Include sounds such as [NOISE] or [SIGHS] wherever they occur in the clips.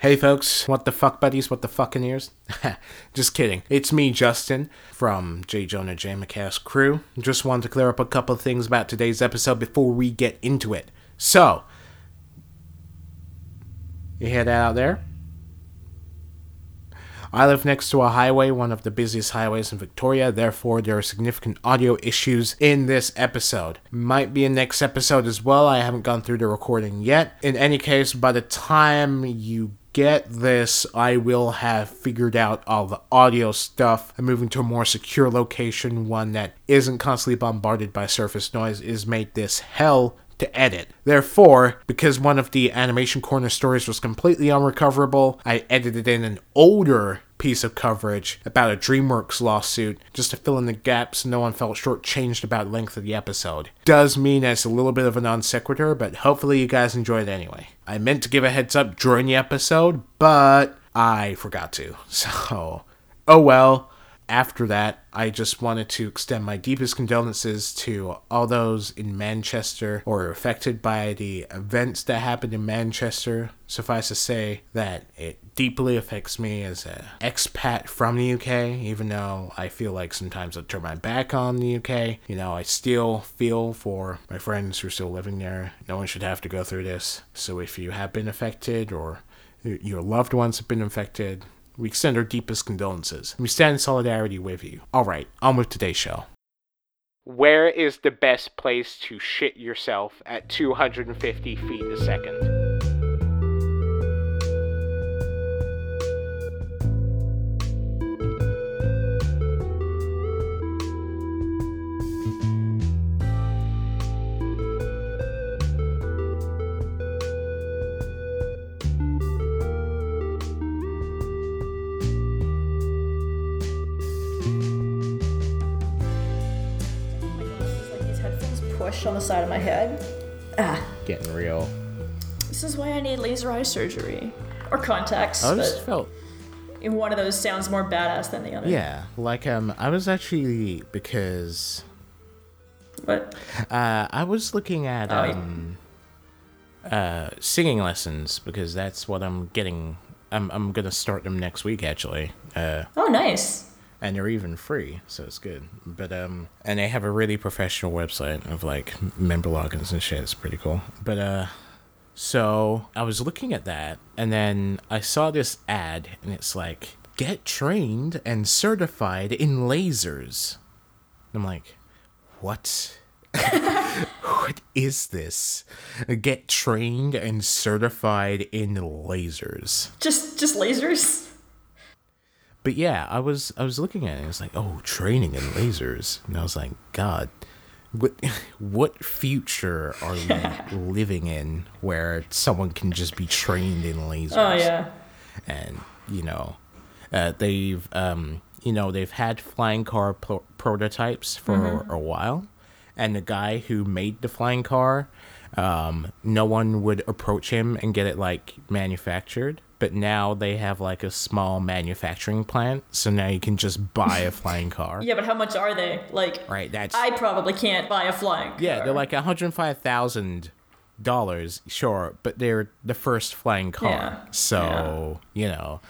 Hey folks, what the fuck buddies, what the fucking ears? [LAUGHS] Just kidding. It's me, Justin, from J. Jonah J. McCast crew. Just wanted to clear up a couple things about today's episode before we get into it. So, you hear that out there? I live next to a highway, one of the busiest highways in Victoria, therefore, there are significant audio issues in this episode. Might be in next episode as well, I haven't gone through the recording yet. In any case, by the time you get this, I will have figured out all the audio stuff. I'm moving to a more secure location, one that isn't constantly bombarded by surface noise, is made this hell to edit. Therefore, because one of the Animation Corner stories was completely unrecoverable, I edited in an older piece of coverage about a DreamWorks lawsuit just to fill in the gaps no one felt shortchanged about length of the episode. Does mean it's a little bit of a non sequitur, but hopefully you guys enjoy it anyway. I meant to give a heads up during the episode, but I forgot to. [LAUGHS] So, oh well after that, I just wanted to extend my deepest condolences to all those in Manchester or affected by the events that happened in Manchester. Suffice to say that it deeply affects me as an expat from the UK, even though I feel like sometimes I turn my back on the UK. You know, I still feel for my friends who are still living there. No one should have to go through this. So if you have been affected or your loved ones have been infected, we extend our deepest condolences. We stand in solidarity with you. All right, on with today's show. Where is the best place to shit yourself at 250 feet a second? Side of my head. Ah. Getting real. This is why I need laser eye surgery. Or contacts. I just felt. One of those sounds more badass than the other. Yeah, like um, I was actually because. What? Uh, I was looking at oh, um, uh, singing lessons because that's what I'm getting. I'm I'm gonna start them next week actually. Uh, oh, nice and they're even free, so it's good. But um, and they have a really professional website of like member logins and shit. It's pretty cool. But uh, so I was looking at that, and then I saw this ad, and it's like get trained and certified in lasers. I'm like, what? [LAUGHS] what is this? Get trained and certified in lasers. Just just lasers? But yeah, I was I was looking at it. I was like, oh, training in lasers, and I was like, God, what [LAUGHS] what future are we [LAUGHS] living in where someone can just be trained in lasers? Oh yeah, and you know, uh, they've um, you know they've had flying car pro- prototypes for mm-hmm. a while, and the guy who made the flying car, um, no one would approach him and get it like manufactured but now they have like a small manufacturing plant so now you can just buy a [LAUGHS] flying car yeah but how much are they like right that's i probably can't buy a flying car. yeah they're like 105000 dollars sure but they're the first flying car yeah. so yeah. you know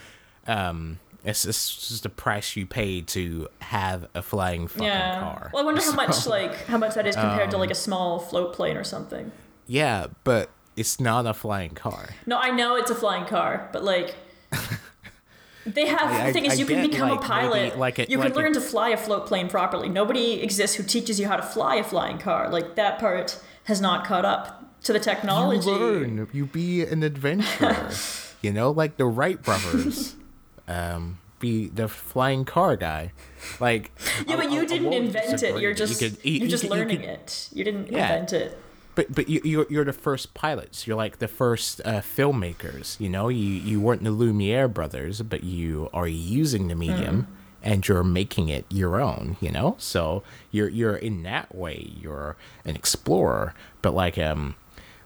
um it's, it's just the price you pay to have a flying fucking yeah. car. Well, I wonder how [LAUGHS] much like how much that is compared um, to like a small float plane or something. Yeah, but it's not a flying car. No, I know it's a flying car, but like [LAUGHS] they have I, the thing is I you can become like, a pilot. Like a, you can learn a, to fly a float plane properly. Nobody exists who teaches you how to fly a flying car. Like that part has not caught up to the technology. You learn. You be an adventurer. [LAUGHS] you know, like the Wright brothers. [LAUGHS] um, be the flying car guy. Like yeah, but you didn't invent it. You're just you you, are just you learning could, it. You didn't yeah. invent it but but you, you're you're the first pilots. You're like the first uh, filmmakers. You know, you you weren't the Lumiere brothers, but you are using the medium. Mm. And you're making it your own, you know. So you're you're in that way you're an explorer, but like um,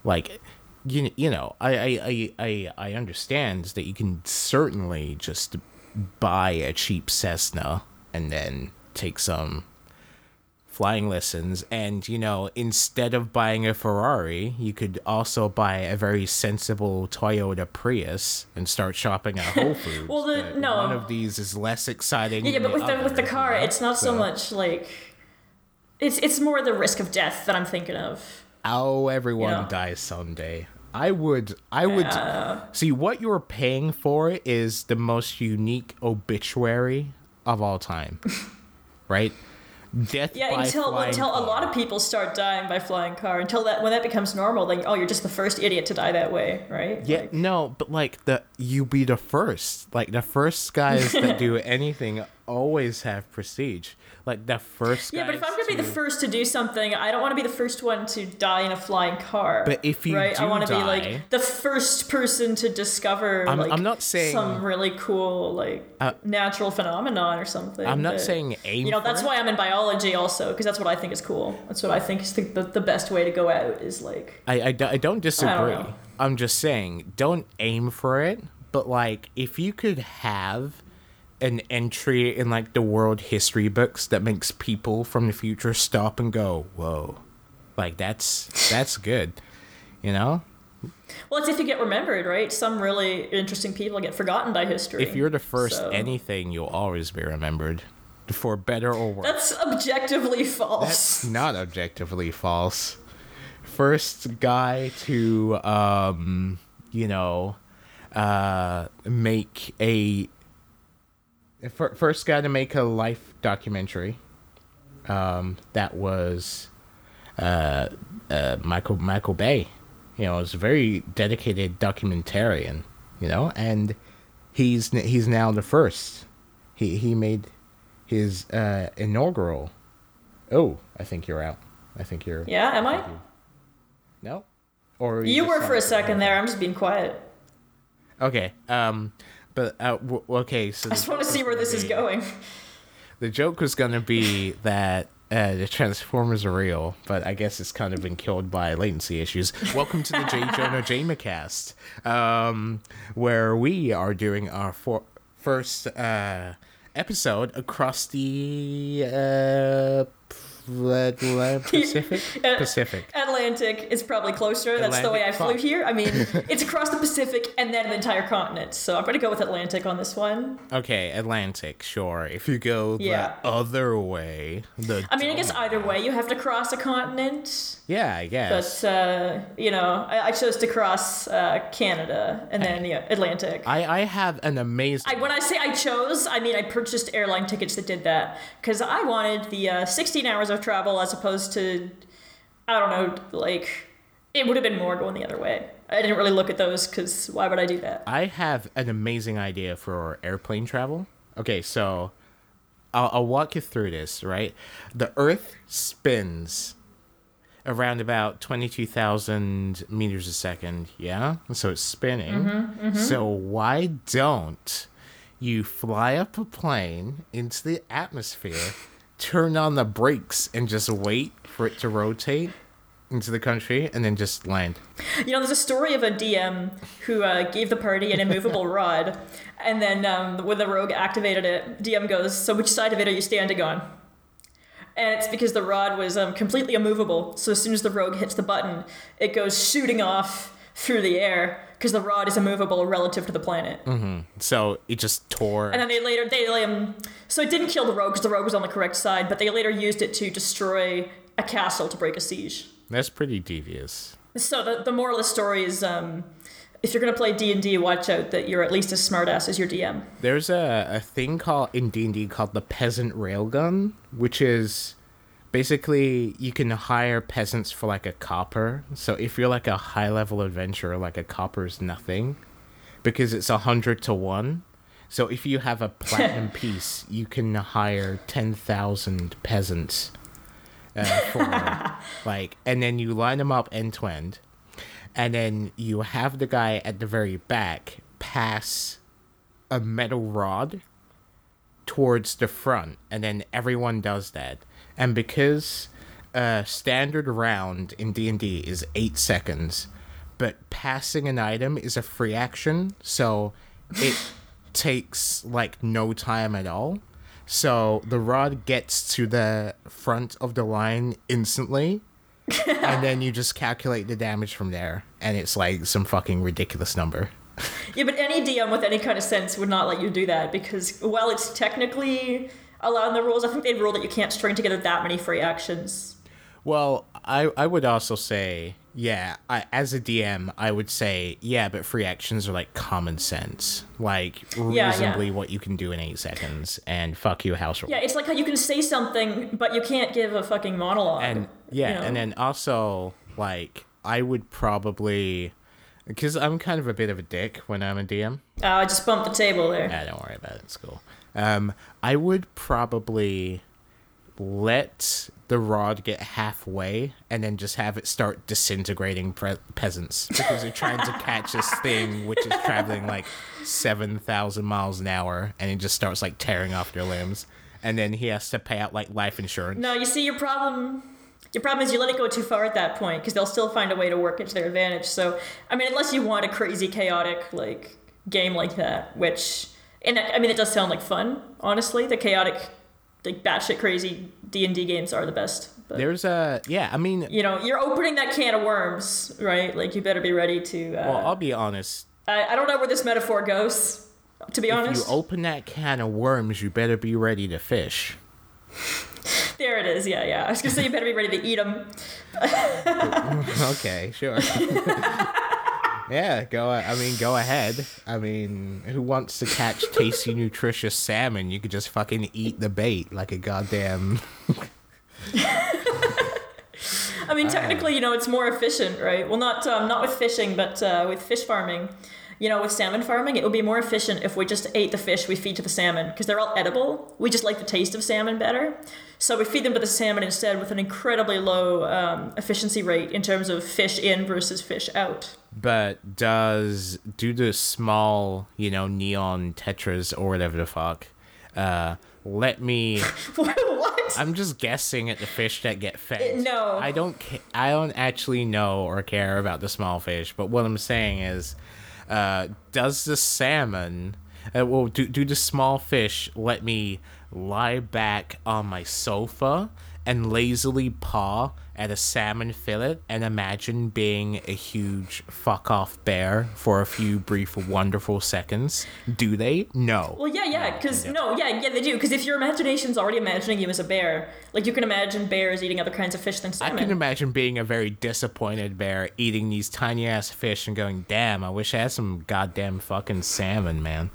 like you you know I I I I understand that you can certainly just buy a cheap Cessna and then take some flying lessons and you know instead of buying a ferrari you could also buy a very sensible toyota prius and start shopping at whole [LAUGHS] foods well the, no one of these is less exciting yeah, yeah but with the, with the car it's not so, so much like it's it's more the risk of death that i'm thinking of oh everyone you know? dies someday I would I would yeah. see what you're paying for is the most unique obituary of all time. [LAUGHS] right? Death yeah, until until car. a lot of people start dying by flying car. Until that when that becomes normal, then oh, you're just the first idiot to die that way, right? Yeah, like, no, but like the you be the first. Like the first guys that [LAUGHS] do anything always have prestige like the first. Yeah, but if I'm gonna to... be the first to do something, I don't want to be the first one to die in a flying car. But if you right, I want to be like the first person to discover. I'm, like, I'm not saying some really cool like uh, natural phenomenon or something. I'm not but, saying aim. You know, that's it. why I'm in biology also because that's what I think is cool. That's what I think is the, the, the best way to go out is like. I I, I don't disagree. I don't I'm just saying don't aim for it, but like if you could have an entry in like the world history books that makes people from the future stop and go, "Whoa." Like that's that's good. You know? Well, it's if you get remembered, right? Some really interesting people get forgotten by history. If you're the first so. anything, you'll always be remembered. For better or worse. That's objectively false. That's not objectively false. First guy to um, you know, uh make a first guy to make a life documentary. Um, that was uh, uh, Michael Michael Bay. You know, was a very dedicated documentarian. You know, and he's he's now the first. He he made his uh, inaugural. Oh, I think you're out. I think you're. Yeah, am I? You, no. Or you, you were for a second there. I'm just being quiet. Okay. Um, but uh, w- okay, so I just want to see where this be, is going. The joke was gonna be that uh, the Transformers are real, but I guess it's kind of been killed by latency issues. Welcome to the J [LAUGHS] Jonah Jamacast, um, where we are doing our for- first uh, episode across the uh, [LAUGHS] Pacific? Pacific. Atlantic is probably closer. That's Atlantic. the way I flew here. I mean, it's across the Pacific and then an entire continent. So I'm going to go with Atlantic on this one. Okay, Atlantic, sure. If you go yeah. the other way, the I mean, I guess either way, you have to cross a continent. Yeah, I guess. But, uh, you know, I, I, chose to cross uh, Canada and then yeah, Atlantic. I, I have an amazing. I, when I say I chose, I mean I purchased airline tickets that did that because I wanted the uh, 16 hours of travel as opposed to, I don't know, like, it would have been more going the other way. I didn't really look at those because why would I do that? I have an amazing idea for airplane travel. Okay, so I'll, I'll walk you through this, right? The Earth spins around about 22,000 meters a second, yeah? So it's spinning. Mm-hmm, mm-hmm. So why don't you fly up a plane into the atmosphere turn on the brakes and just wait for it to rotate into the country and then just land. You know, there's a story of a DM who uh, gave the party an immovable [LAUGHS] rod, and then um, when the rogue activated it, DM goes, "So which side of it are you standing on?" And it's because the rod was um, completely immovable. So as soon as the rogue hits the button, it goes shooting off through the air because the rod is immovable relative to the planet. Mm-hmm. So it just tore. And then they later they um so it didn't kill the rogue because the rogue was on the correct side, but they later used it to destroy a castle to break a siege. That's pretty devious. So the the moral of the story is um. If you're gonna play D and D, watch out that you're at least as smartass as your DM. There's a, a thing called in D and D called the peasant railgun, which is basically you can hire peasants for like a copper. So if you're like a high level adventurer, like a copper is nothing because it's a hundred to one. So if you have a [LAUGHS] platinum piece, you can hire ten thousand peasants uh, for [LAUGHS] like, and then you line them up end to end, and then you have the guy at the very back pass a metal rod towards the front, and then everyone does that and because a standard round in D&D is 8 seconds, but passing an item is a free action, so it [LAUGHS] takes like no time at all. So the rod gets to the front of the line instantly, [LAUGHS] and then you just calculate the damage from there, and it's like some fucking ridiculous number. yeah, but any DM with any kind of sense would not let you do that because while it's technically allowed in the rules, I think they'd rule that you can't string together that many free actions. Well, I I would also say yeah, I, as a DM, I would say, yeah, but free actions are like common sense, like reasonably yeah, yeah. what you can do in eight seconds, and fuck you, house rule. Yeah, it's like how you can say something, but you can't give a fucking monologue. And yeah, you know? and then also like I would probably, because I'm kind of a bit of a dick when I'm a DM. Oh, I just bumped the table there. Yeah, don't worry about it. It's cool. Um, I would probably let the rod get halfway and then just have it start disintegrating pre- peasants because they're trying to catch this [LAUGHS] thing which is traveling like 7,000 miles an hour and it just starts like tearing off their limbs and then he has to pay out like life insurance. No, you see your problem your problem is you let it go too far at that point because they'll still find a way to work it to their advantage. So, I mean, unless you want a crazy chaotic like game like that, which and I mean it does sound like fun, honestly. The chaotic like batshit crazy D and D games are the best. But, There's a yeah, I mean, you know, you're opening that can of worms, right? Like you better be ready to. Uh, well, I'll be honest. I, I don't know where this metaphor goes. To be if honest, if you open that can of worms, you better be ready to fish. There it is. Yeah, yeah. I was gonna say you better be ready to eat them. [LAUGHS] okay, sure. [LAUGHS] Yeah, go. I mean, go ahead. I mean, who wants to catch tasty, [LAUGHS] nutritious salmon? You could just fucking eat the bait like a goddamn. I mean, technically, you know, it's more efficient, right? Well, not um, not with fishing, but uh, with fish farming. You know, with salmon farming, it would be more efficient if we just ate the fish we feed to the salmon because they're all edible. We just like the taste of salmon better. So we feed them to the salmon instead with an incredibly low um, efficiency rate in terms of fish in versus fish out. But does do the small, you know, neon tetras or whatever the fuck, uh, let me. [LAUGHS] what? I'm just guessing at the fish that get fed. no, I don't. Ca- I don't actually know or care about the small fish. But what I'm saying is, uh, does the salmon? Uh, well, do do the small fish let me lie back on my sofa and lazily paw at a salmon fillet and imagine being a huge fuck off bear for a few brief wonderful seconds. Do they? No. Well yeah yeah because no, no, yeah yeah they do. Because if your imagination's already imagining you as a bear like you can imagine bears eating other kinds of fish than salmon. i can imagine being a very disappointed bear eating these tiny ass fish and going damn i wish i had some goddamn fucking salmon man.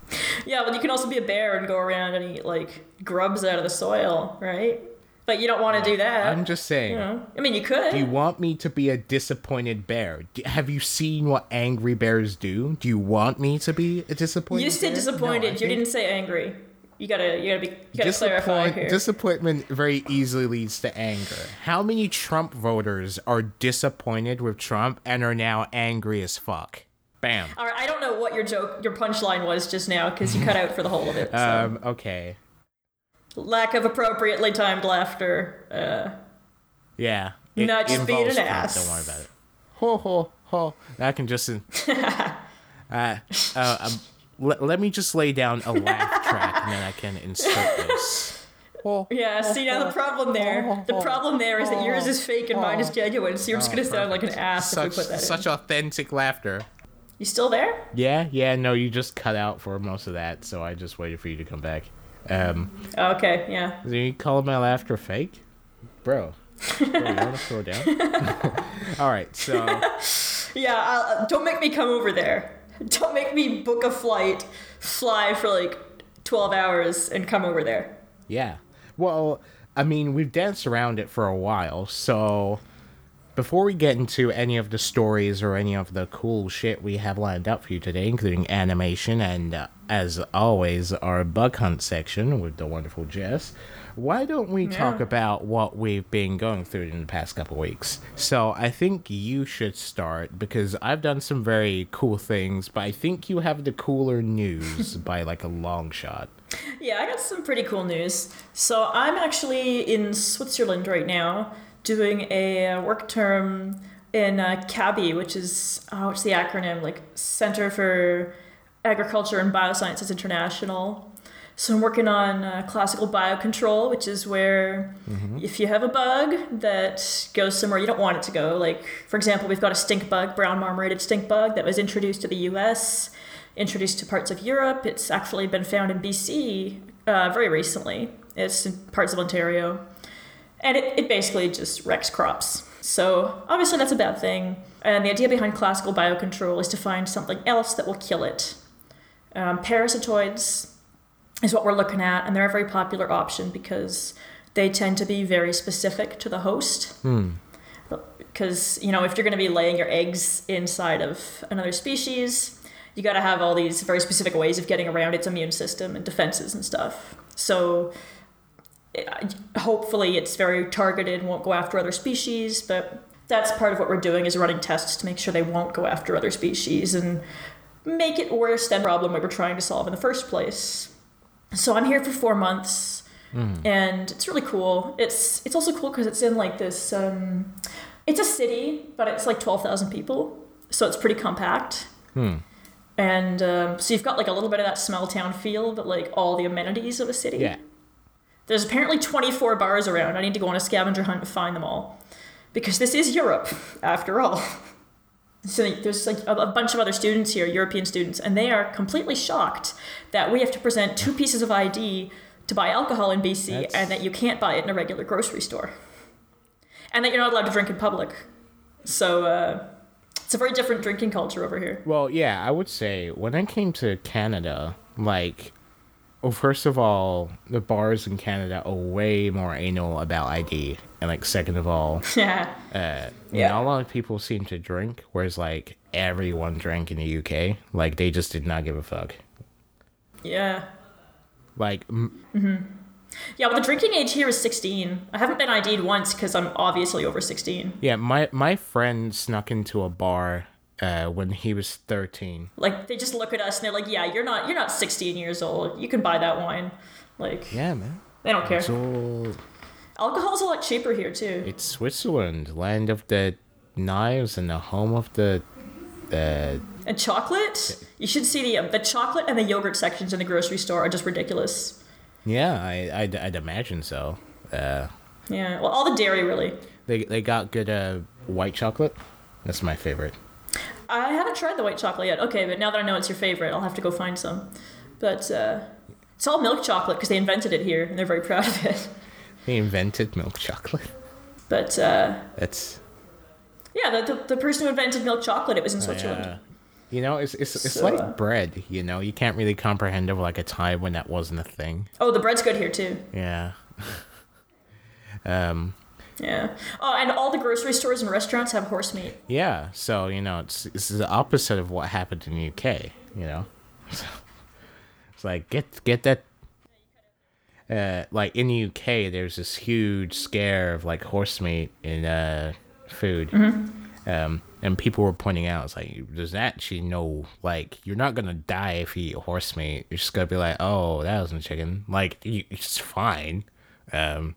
Yeah but you can also be a bear and go around and eat like grubs out of the soil right but you don't want to do that. I'm just saying. You know? I mean, you could. Do you want me to be a disappointed bear? Do, have you seen what angry bears do? Do you want me to be a disappointed? You said disappointed. No, you think... didn't say angry. You gotta, you gotta be, you gotta clarify here. Disappointment very easily leads to anger. How many Trump voters are disappointed with Trump and are now angry as fuck? Bam. All right, I don't know what your joke, your punchline was just now because you cut out for the whole of it. So. [LAUGHS] Um. Okay lack of appropriately timed laughter. Uh, yeah. Not just being an ass. Don't worry about it. Ho ho ho. I can just. uh, [LAUGHS] uh, um, let, let me just lay down a laugh track and then I can insert this. Yeah, see now the problem there. The problem there is that yours is fake and mine is genuine, so you're just gonna sound like an ass such, if we put that Such in. authentic laughter. You still there? Yeah, yeah, no, you just cut out for most of that, so I just waited for you to come back. Um, okay, yeah. You call my laughter fake, bro? [LAUGHS] bro you want to throw down? [LAUGHS] All right, so. yeah, I'll, uh, don't make me come over there. Don't make me book a flight, fly for like twelve hours, and come over there. Yeah. Well, I mean, we've danced around it for a while, so before we get into any of the stories or any of the cool shit we have lined up for you today, including animation and, uh, as always, our bug hunt section with the wonderful Jess, why don't we yeah. talk about what we've been going through in the past couple weeks? So I think you should start because I've done some very cool things, but I think you have the cooler news [LAUGHS] by like a long shot. Yeah, I got some pretty cool news. So I'm actually in Switzerland right now doing a work term in uh, CABI, which is oh, what's the acronym? Like Center for Agriculture and Biosciences International. So I'm working on uh, classical biocontrol, which is where mm-hmm. if you have a bug that goes somewhere you don't want it to go, like for example, we've got a stink bug, brown marmorated stink bug, that was introduced to the U.S., introduced to parts of Europe. It's actually been found in BC uh, very recently. It's in parts of Ontario, and it, it basically just wrecks crops. So obviously that's a bad thing. And the idea behind classical biocontrol is to find something else that will kill it. Um, parasitoids is what we're looking at, and they're a very popular option because they tend to be very specific to the host. Hmm. Because, you know, if you're going to be laying your eggs inside of another species, you got to have all these very specific ways of getting around its immune system and defenses and stuff. So hopefully it's very targeted and won't go after other species, but that's part of what we're doing is running tests to make sure they won't go after other species and make it worse than the problem we were trying to solve in the first place. So I'm here for four months, mm. and it's really cool. It's it's also cool because it's in like this. Um, it's a city, but it's like twelve thousand people, so it's pretty compact. Hmm. And um, so you've got like a little bit of that small town feel, but like all the amenities of a city. Yeah. There's apparently 24 bars around. I need to go on a scavenger hunt to find them all. Because this is Europe, after all. So there's like a, bunch of other students here, European students, and they are completely shocked that we have to present two pieces of ID to buy alcohol in BC That's... and that you can't buy it in a regular grocery store. And that you're not allowed to drink in public. So uh, it's a very different drinking culture over here. Well, yeah, I would say when I came to Canada, like well, first of all, the bars in Canada are way more anal about ID, and like second of all, [LAUGHS] yeah, uh, yeah, not a lot of people seem to drink, whereas like everyone drank in the UK, like they just did not give a fuck. Yeah. Like. M- mm-hmm. Yeah, well, the drinking age here is 16. I haven't been ID'd once because I'm obviously over 16. Yeah, my my friend snuck into a bar uh, when he was 13. Like they just look at us and they're like, "Yeah, you're not you're not 16 years old. You can buy that wine." Like Yeah, man. They don't care. All... Alcohol's a lot cheaper here too. It's Switzerland, land of the knives and the home of the uh, and chocolate. You should see the the chocolate and the yogurt sections in the grocery store are just ridiculous. Yeah, I I'd, I'd imagine so. Uh, yeah, well, all the dairy really. They they got good uh, white chocolate. That's my favorite. I haven't tried the white chocolate yet. Okay, but now that I know it's your favorite, I'll have to go find some. But uh, it's all milk chocolate because they invented it here and they're very proud of it. They invented milk chocolate. But uh, that's yeah, the, the, the person who invented milk chocolate, it was in Switzerland. Uh, you know, it's it's, it's so, like bread. You know, you can't really comprehend of like a time when that wasn't a thing. Oh, the bread's good here too. Yeah. [LAUGHS] um. Yeah. Oh, and all the grocery stores and restaurants have horse meat. Yeah. So you know, it's it's the opposite of what happened in the UK. You know, [LAUGHS] it's like get get that. Uh, like in the UK, there's this huge scare of like horse meat in uh food. Mm-hmm. Um, and people were pointing out, it's like, there's actually no, like, you're not gonna die if you eat horse meat. You're just gonna be like, oh, that wasn't chicken. Like, you, it's fine. Um,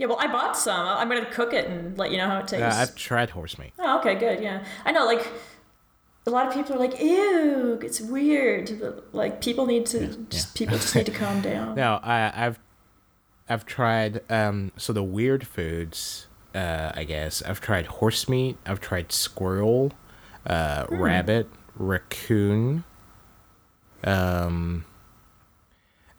yeah, well, I bought some. I'm gonna cook it and let you know how it tastes. Yeah, I've tried horse meat. Oh, okay, good. Yeah, I know. Like, a lot of people are like, "Ew, it's weird." Like, people need to yeah, just yeah. people just need to calm [LAUGHS] down. No, I, I've I've tried um so the weird foods. Uh, I guess I've tried horse meat. I've tried squirrel, uh, hmm. rabbit, raccoon. Um,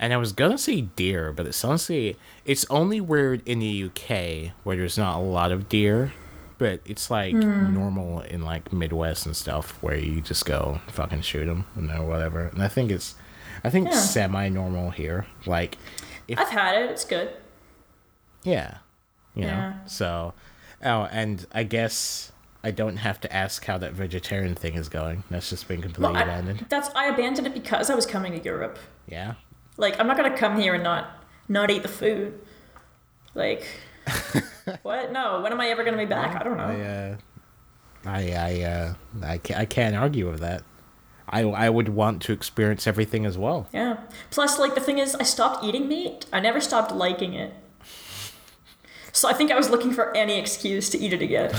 and I was gonna say deer, but it's honestly it's only weird in the UK where there's not a lot of deer, but it's like mm. normal in like Midwest and stuff where you just go fucking shoot them and whatever. And I think it's, I think yeah. semi normal here. Like, if, I've had it. It's good. Yeah, you yeah. know. So, oh, and I guess I don't have to ask how that vegetarian thing is going. That's just been completely well, I, abandoned. That's I abandoned it because I was coming to Europe. Yeah. Like, I'm not gonna come here and not not eat the food. Like, [LAUGHS] what? No. When am I ever gonna be back? I don't know. I, uh, I, I, uh, I can't, I can't argue with that. I, I would want to experience everything as well. Yeah. Plus, like, the thing is, I stopped eating meat. I never stopped liking it. So I think I was looking for any excuse to eat it again.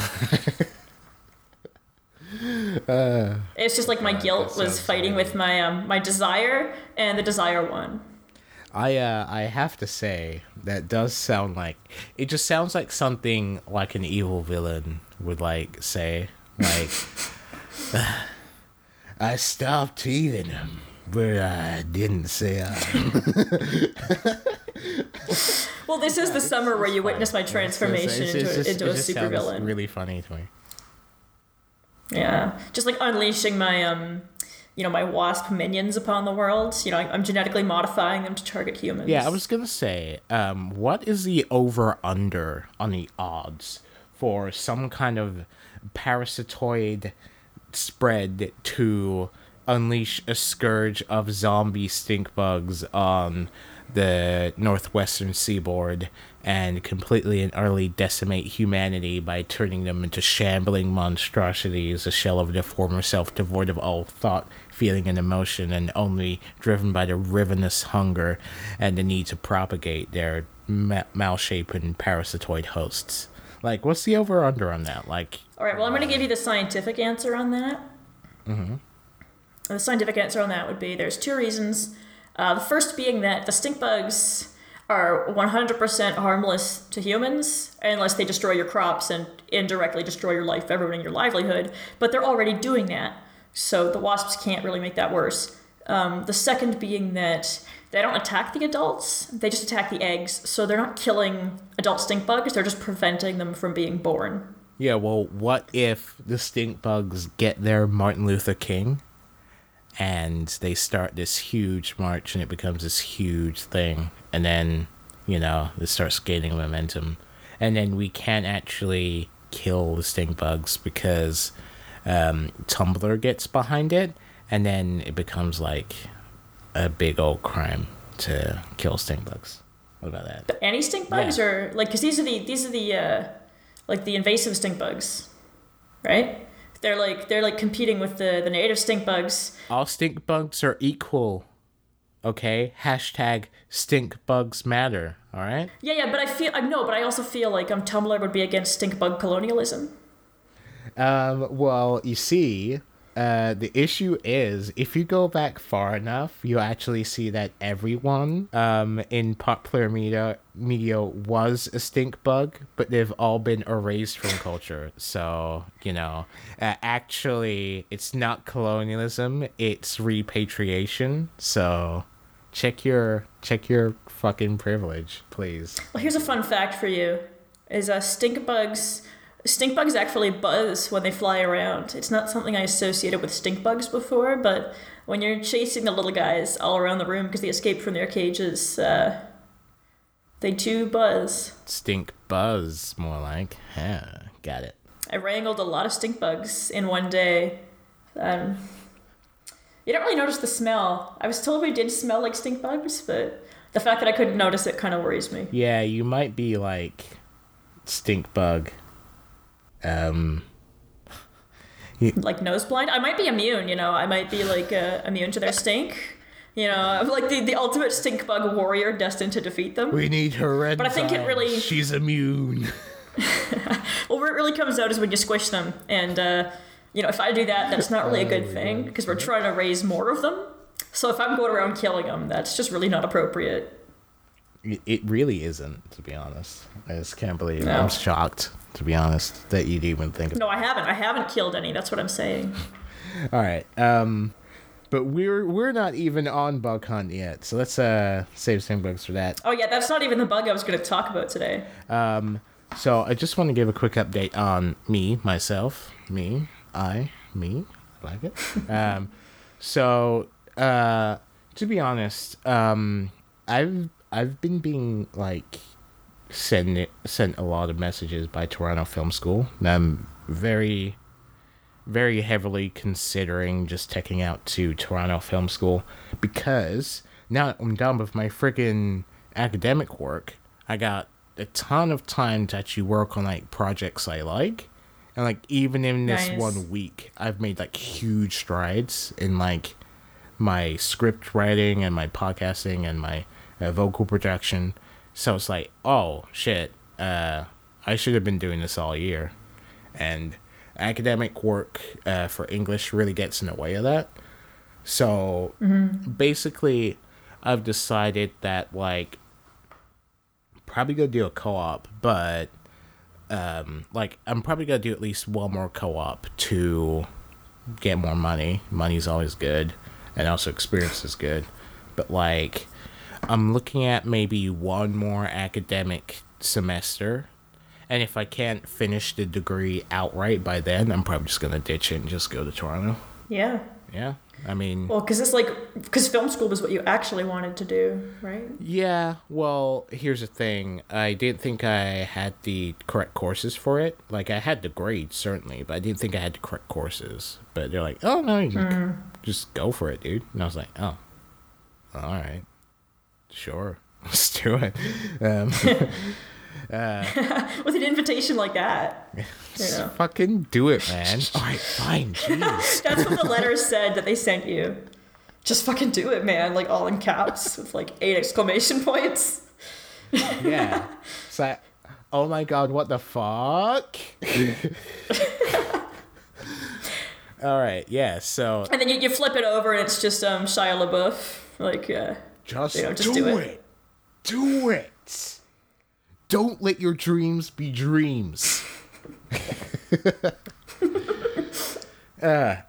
Uh, [LAUGHS] it's just like my guilt was fighting funny. with my um my desire, and the desire won. I uh I have to say that does sound like it just sounds like something like an evil villain would like say like [SIGHS] I stopped eating him, but I didn't say I. [LAUGHS] well, this is the summer where you witness my transformation it's, it's, into, into a supervillain. Really funny to me. Yeah, just like unleashing my um you know my wasp minions upon the world. You know, I'm genetically modifying them to target humans. Yeah, I was gonna say, um, what is the over under on the odds for some kind of parasitoid spread to unleash a scourge of zombie stink bugs on the northwestern seaboard and completely and utterly decimate humanity by turning them into shambling monstrosities, a shell of their former self devoid of all thought, feeling, and emotion, and only driven by the ravenous hunger and the need to propagate their ma- malshapen parasitoid hosts. Like, what's the over under on that? Like, all right, well, I'm going to give you the scientific answer on that. Mm-hmm. The scientific answer on that would be there's two reasons. Uh, the first being that the stink bugs are 100% harmless to humans unless they destroy your crops and indirectly destroy your life, everyone in your livelihood. But they're already doing that, so the wasps can't really make that worse. Um, the second being that they don't attack the adults, they just attack the eggs. So they're not killing adult stink bugs, they're just preventing them from being born. Yeah, well, what if the stink bugs get their Martin Luther King and they start this huge march and it becomes this huge thing and then you know it starts gaining momentum and then we can't actually kill the stink bugs because um, tumblr gets behind it and then it becomes like a big old crime to kill stink bugs what about that but any stink bugs yeah. or like because these are the these are the uh, like the invasive stink bugs right they're like they're like competing with the the native stink bugs. All stink bugs are equal. Okay. Hashtag stink bugs matter. All right. Yeah, yeah, but I feel I know, but I also feel like um Tumblr would be against stink bug colonialism. Um. Well, you see, uh, the issue is if you go back far enough, you actually see that everyone um, in popular media media was a stink bug, but they've all been erased from culture. So you know, uh, actually, it's not colonialism; it's repatriation. So check your check your fucking privilege, please. Well, here's a fun fact for you: is uh, stink bugs Stink bugs actually buzz when they fly around. It's not something I associated with stink bugs before, but when you're chasing the little guys all around the room because they escaped from their cages, uh, they do buzz. Stink buzz, more like. Yeah, got it. I wrangled a lot of stink bugs in one day. Um, you don't really notice the smell. I was told we did smell like stink bugs, but the fact that I couldn't notice it kind of worries me. Yeah, you might be like stink bug um, like nose blind. I might be immune. You know, I might be like uh, immune to their stink. You know, I'm [LAUGHS] like the, the ultimate stink bug warrior destined to defeat them. We need her red. But I think it really she's immune. [LAUGHS] well, where it really comes out is when you squish them, and uh, you know, if I do that, that's not really a good oh, thing because we're trying to raise more of them. So if I'm going around killing them, that's just really not appropriate. It really isn't, to be honest. I just can't believe. No. I'm shocked to be honest, that you'd even think. Of. No, I haven't. I haven't killed any. That's what I'm saying. [LAUGHS] All right. Um, but we're we're not even on bug hunt yet, so let's uh save some bugs for that. Oh yeah, that's not even the bug I was going to talk about today. Um, so I just want to give a quick update on me, myself, me, I, me, I like it. [LAUGHS] um, so uh, to be honest, um, I've I've been being like sent it, sent a lot of messages by Toronto Film School. and I'm very, very heavily considering just checking out to Toronto Film School because now I'm done with my freaking academic work. I got a ton of time to actually work on like projects I like. And like even in this nice. one week, I've made like huge strides in like my script writing and my podcasting and my uh, vocal production. So it's like, oh shit, uh, I should have been doing this all year, and academic work uh, for English really gets in the way of that. So mm-hmm. basically, I've decided that like probably gonna do a co-op, but um, like I'm probably gonna do at least one more co-op to get more money. Money's always good, and also experience is good. But like, I'm looking at maybe one more academic semester, and if I can't finish the degree outright by then, I'm probably just gonna ditch it and just go to Toronto. Yeah. Yeah. I mean, well, because it's like because film school was what you actually wanted to do, right? Yeah. Well, here's the thing. I didn't think I had the correct courses for it. Like I had the grades certainly, but I didn't think I had the correct courses. But they're like, "Oh no, mm. just go for it, dude." And I was like, "Oh, all right, sure, [LAUGHS] let's do it." Um, [LAUGHS] uh, With an invitation like that. You know. Fucking do it, man. [LAUGHS] All right, fine. Jeez. That's what the letter said that they sent you. Just fucking do it, man. Like all in caps with like eight exclamation points. yeah. It's like, oh my god, what the fuck? all right, yeah. So. And then you, you flip it over and it's just um Shia LaBeouf, like uh, just, you know, just do, do it. it. Do it. Don't let your dreams be dreams. [LAUGHS] uh, [COUGHS]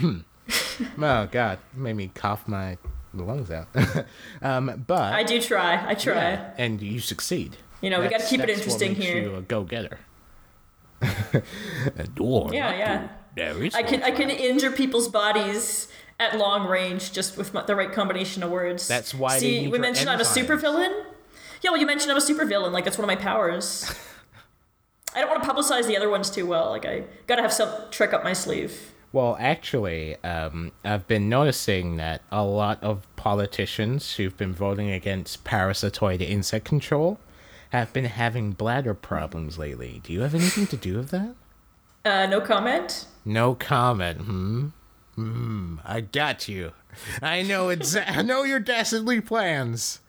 [COUGHS] oh God, made me cough my lungs out. [LAUGHS] um, but I do try. I try, yeah, and you succeed. You know, that's, we got to keep it interesting here. You a go getter. [LAUGHS] a door. Yeah, yeah. There is I can I can injure people's bodies at long range just with the right combination of words. That's why. See, we mentioned I'm a supervillain. Yeah, well, you mentioned I'm a supervillain. Like that's one of my powers. [LAUGHS] I don't want to publicize the other ones too well. Like I gotta have some trick up my sleeve. Well, actually, um, I've been noticing that a lot of politicians who've been voting against parasitoid insect control have been having bladder problems lately. Do you have anything to do with that? Uh, no comment. No comment. Hmm. Hmm. I got you. I know exa- I know your dastardly plans.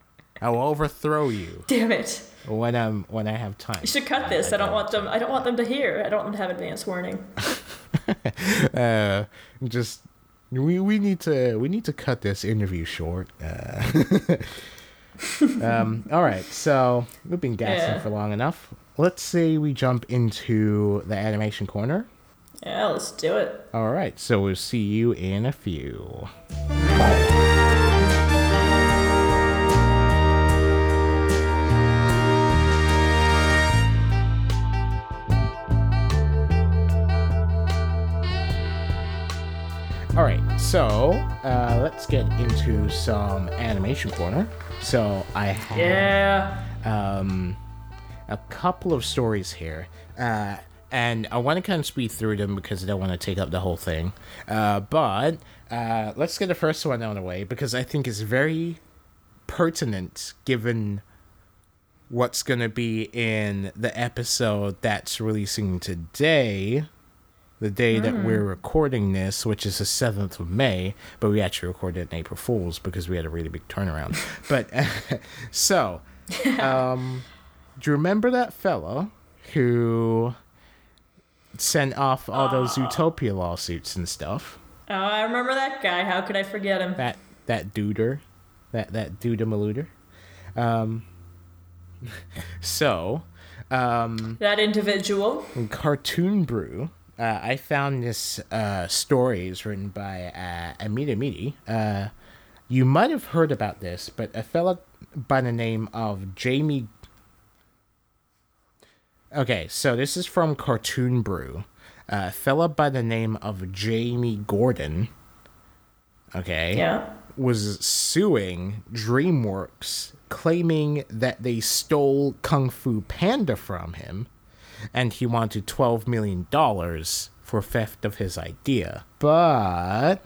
I will overthrow you. Damn it. When I'm when I have time. You should cut this. I, I don't, don't want them. I don't want them to hear. I don't want them to have advance warning. [LAUGHS] uh, just we we need to we need to cut this interview short. Uh, [LAUGHS] um, all right, so we've been gassing yeah. for long enough. Let's say we jump into the animation corner. Yeah, let's do it. All right, so we'll see you in a few. All right, so uh, let's get into some animation corner. So I have yeah. um, a couple of stories here, uh, and I want to kind of speed through them because I don't want to take up the whole thing. Uh, but uh, let's get the first one out of the way because I think it's very pertinent given what's going to be in the episode that's releasing today the day mm. that hmm. we're recording this, which is the 7th of May, but we actually recorded it in April Fool's because we had a really big turnaround. [LAUGHS] but [LAUGHS] so, [LAUGHS] um, do you remember that fella who sent off all those Zootopia lawsuits and stuff? Oh, I remember that guy. How could I forget him? That that duder, that that duda maluder. Um, [LAUGHS] so, um, that individual. Cartoon Brew uh, I found this uh, story is written by uh, Amid Amidi. Uh, you might have heard about this, but a fellow by the name of Jamie. Okay, so this is from Cartoon Brew. Uh, a fella by the name of Jayme Gordon. Okay. Yeah. Was suing DreamWorks, claiming that they stole Kung Fu Panda from him and he wanted $12 million for theft of his idea. But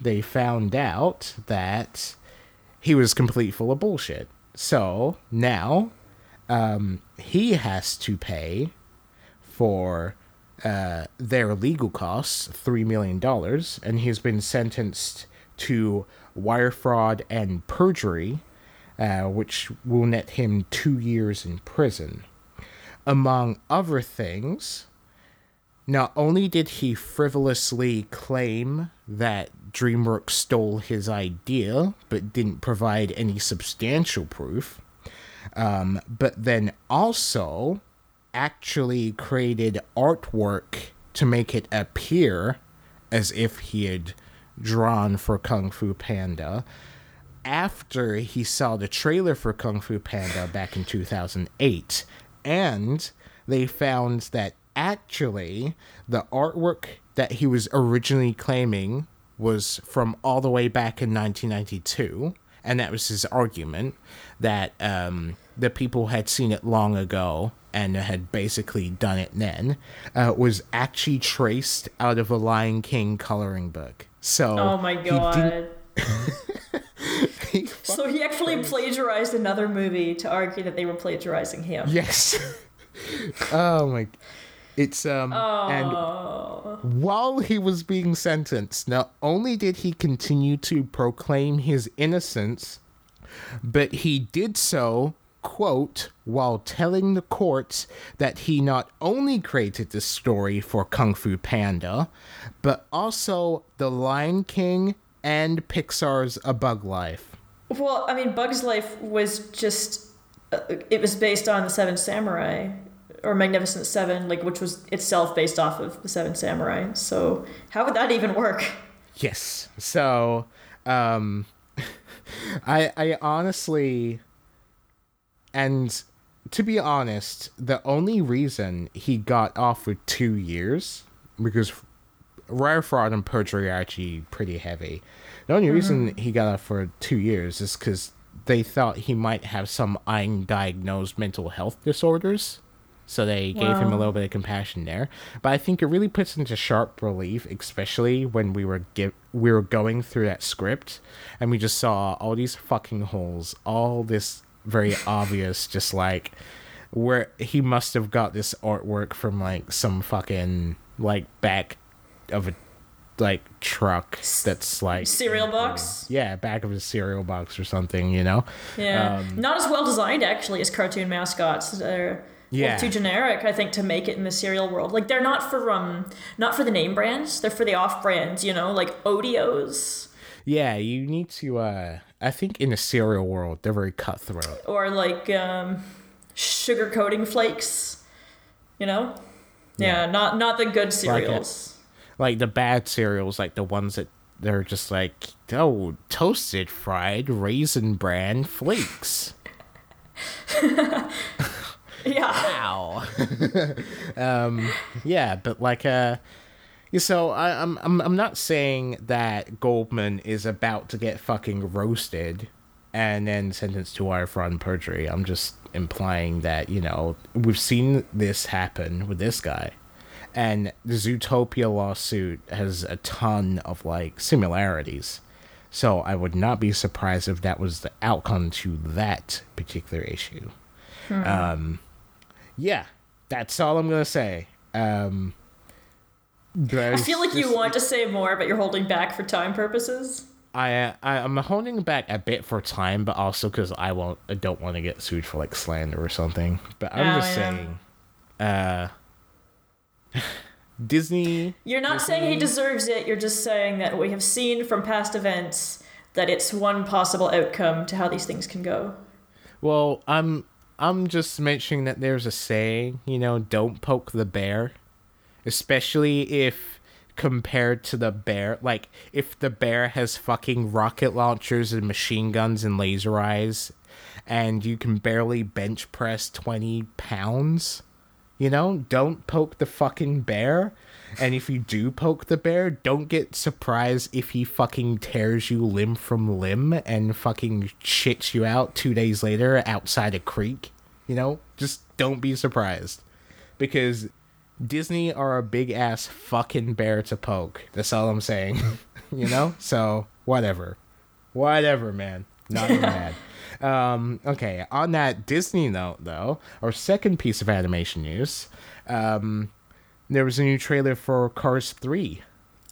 they found out that he was complete full of bullshit. So now um, he has to pay for uh, their legal costs, $3 million, and he's been sentenced to wire fraud and perjury, uh, which will net him two years in prison. Among other things, not only did he frivolously claim that DreamWorks stole his idea, but didn't provide any substantial proof, um, but then also actually created artwork to make it appear as if he had drawn for Kung Fu Panda after he saw the trailer for Kung Fu Panda back in 2008. And they found that actually the artwork that he was originally claiming was from all the way back in 1992. And that was his argument that um, the people had seen it long ago and had basically done it then, uh, was actually traced out of a Lion King coloring book. So, oh my god. [LAUGHS] He so he actually plagiarized another movie to argue that they were plagiarizing him. Yes. [LAUGHS] oh my it's um oh. and while he was being sentenced, not only did he continue to proclaim his innocence, but he did so quote while telling the courts that he not only created the story for Kung Fu Panda, but also The Lion King and Pixar's A Bug Life. Well, I mean, Bug's Life was just uh, it was based on the Seven Samurai or Magnificent Seven, like which was itself based off of the Seven Samurai. So how would that even work? Yes. So, um, I I honestly, and to be honest, the only reason he got off with two years because rare fraud and perjury are actually pretty heavy. The only mm-hmm. reason he got off for two years is because they thought he might have some undiagnosed mental health disorders. So they wow. gave him a little bit of compassion there. But I think it really puts into sharp relief, especially when we were give, we were going through that script and we just saw all these fucking holes, all this very [LAUGHS] obvious, just like where he must have got this artwork from like some fucking like back of a like truck that's like cereal box. Yeah, back of a cereal box or something, you know. Yeah, um, not as well designed actually as cartoon mascots. They're yeah. too generic, I think, to make it in the cereal world. Like they're not for um not for the name brands. They're for the off brands. You know, like Oreos. Yeah, you need to. uh I think in the cereal world, they're very cutthroat. Or like um, sugar coating flakes. You know. Yeah, yeah not not the good cereals. Like, like the bad cereals, like the ones that they're just like, oh, toasted fried raisin bran flakes. [LAUGHS] [LAUGHS] Yeah. Wow. [LAUGHS] um, yeah, but like, uh, so I, I'm I'm I'm not saying that Goldman is about to get fucking roasted and then sentenced to wire fraud and perjury. I'm just implying that you know we've seen this happen with this guy, and the Zootopia lawsuit has a ton of like similarities. So I would not be surprised if that was the outcome to that particular issue. Hmm. Um, yeah, that's all I'm gonna say. Um, I feel like you want to say more, but you're holding back for time purposes. I, I am holding back a bit for time, but also because I won't I don't want to get sued for like slander or something. But I'm oh, just yeah. saying, uh, [LAUGHS] Disney. You're not Disney, saying he deserves it. You're just saying that we have seen from past events that it's one possible outcome to how these things can go. Well, I'm I'm just mentioning that there's a saying, you know, don't poke the bear. Especially if compared to the bear, like if the bear has fucking rocket launchers and machine guns and laser eyes and you can barely bench press 20 pounds, you know, don't poke the fucking bear. And if you do poke the bear, don't get surprised if he fucking tears you limb from limb and fucking shits you out two days later outside a creek. You know, just don't be surprised. Because Disney are a big ass fucking bear to poke. That's all I'm saying. [LAUGHS] you know? So, whatever. Whatever, man. Not mad. [LAUGHS] Um, okay, on that Disney note, though, our second piece of animation news, um, there was a new trailer for Cars 3.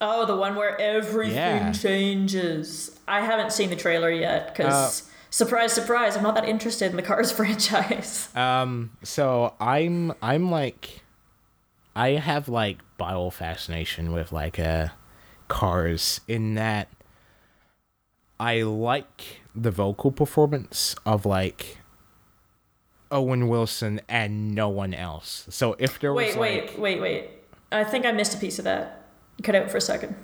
Oh, the one where everything yeah. changes. I haven't seen the trailer yet because. Uh, surprise, surprise, I'm not that interested in the Cars [LAUGHS] franchise. Um, so I'm I'm like, I have like bottle fascination with like uh cars in that I like the vocal performance of like Owen Wilson and no one else. So if there wait, was wait, like, wait, wait, I think I missed a piece of that. Cut out for a second.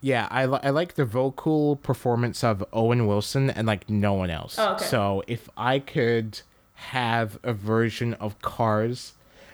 Yeah, I, li- I like the vocal performance of Owen Wilson and like no one else. Oh, okay. So if I could have a version of Cars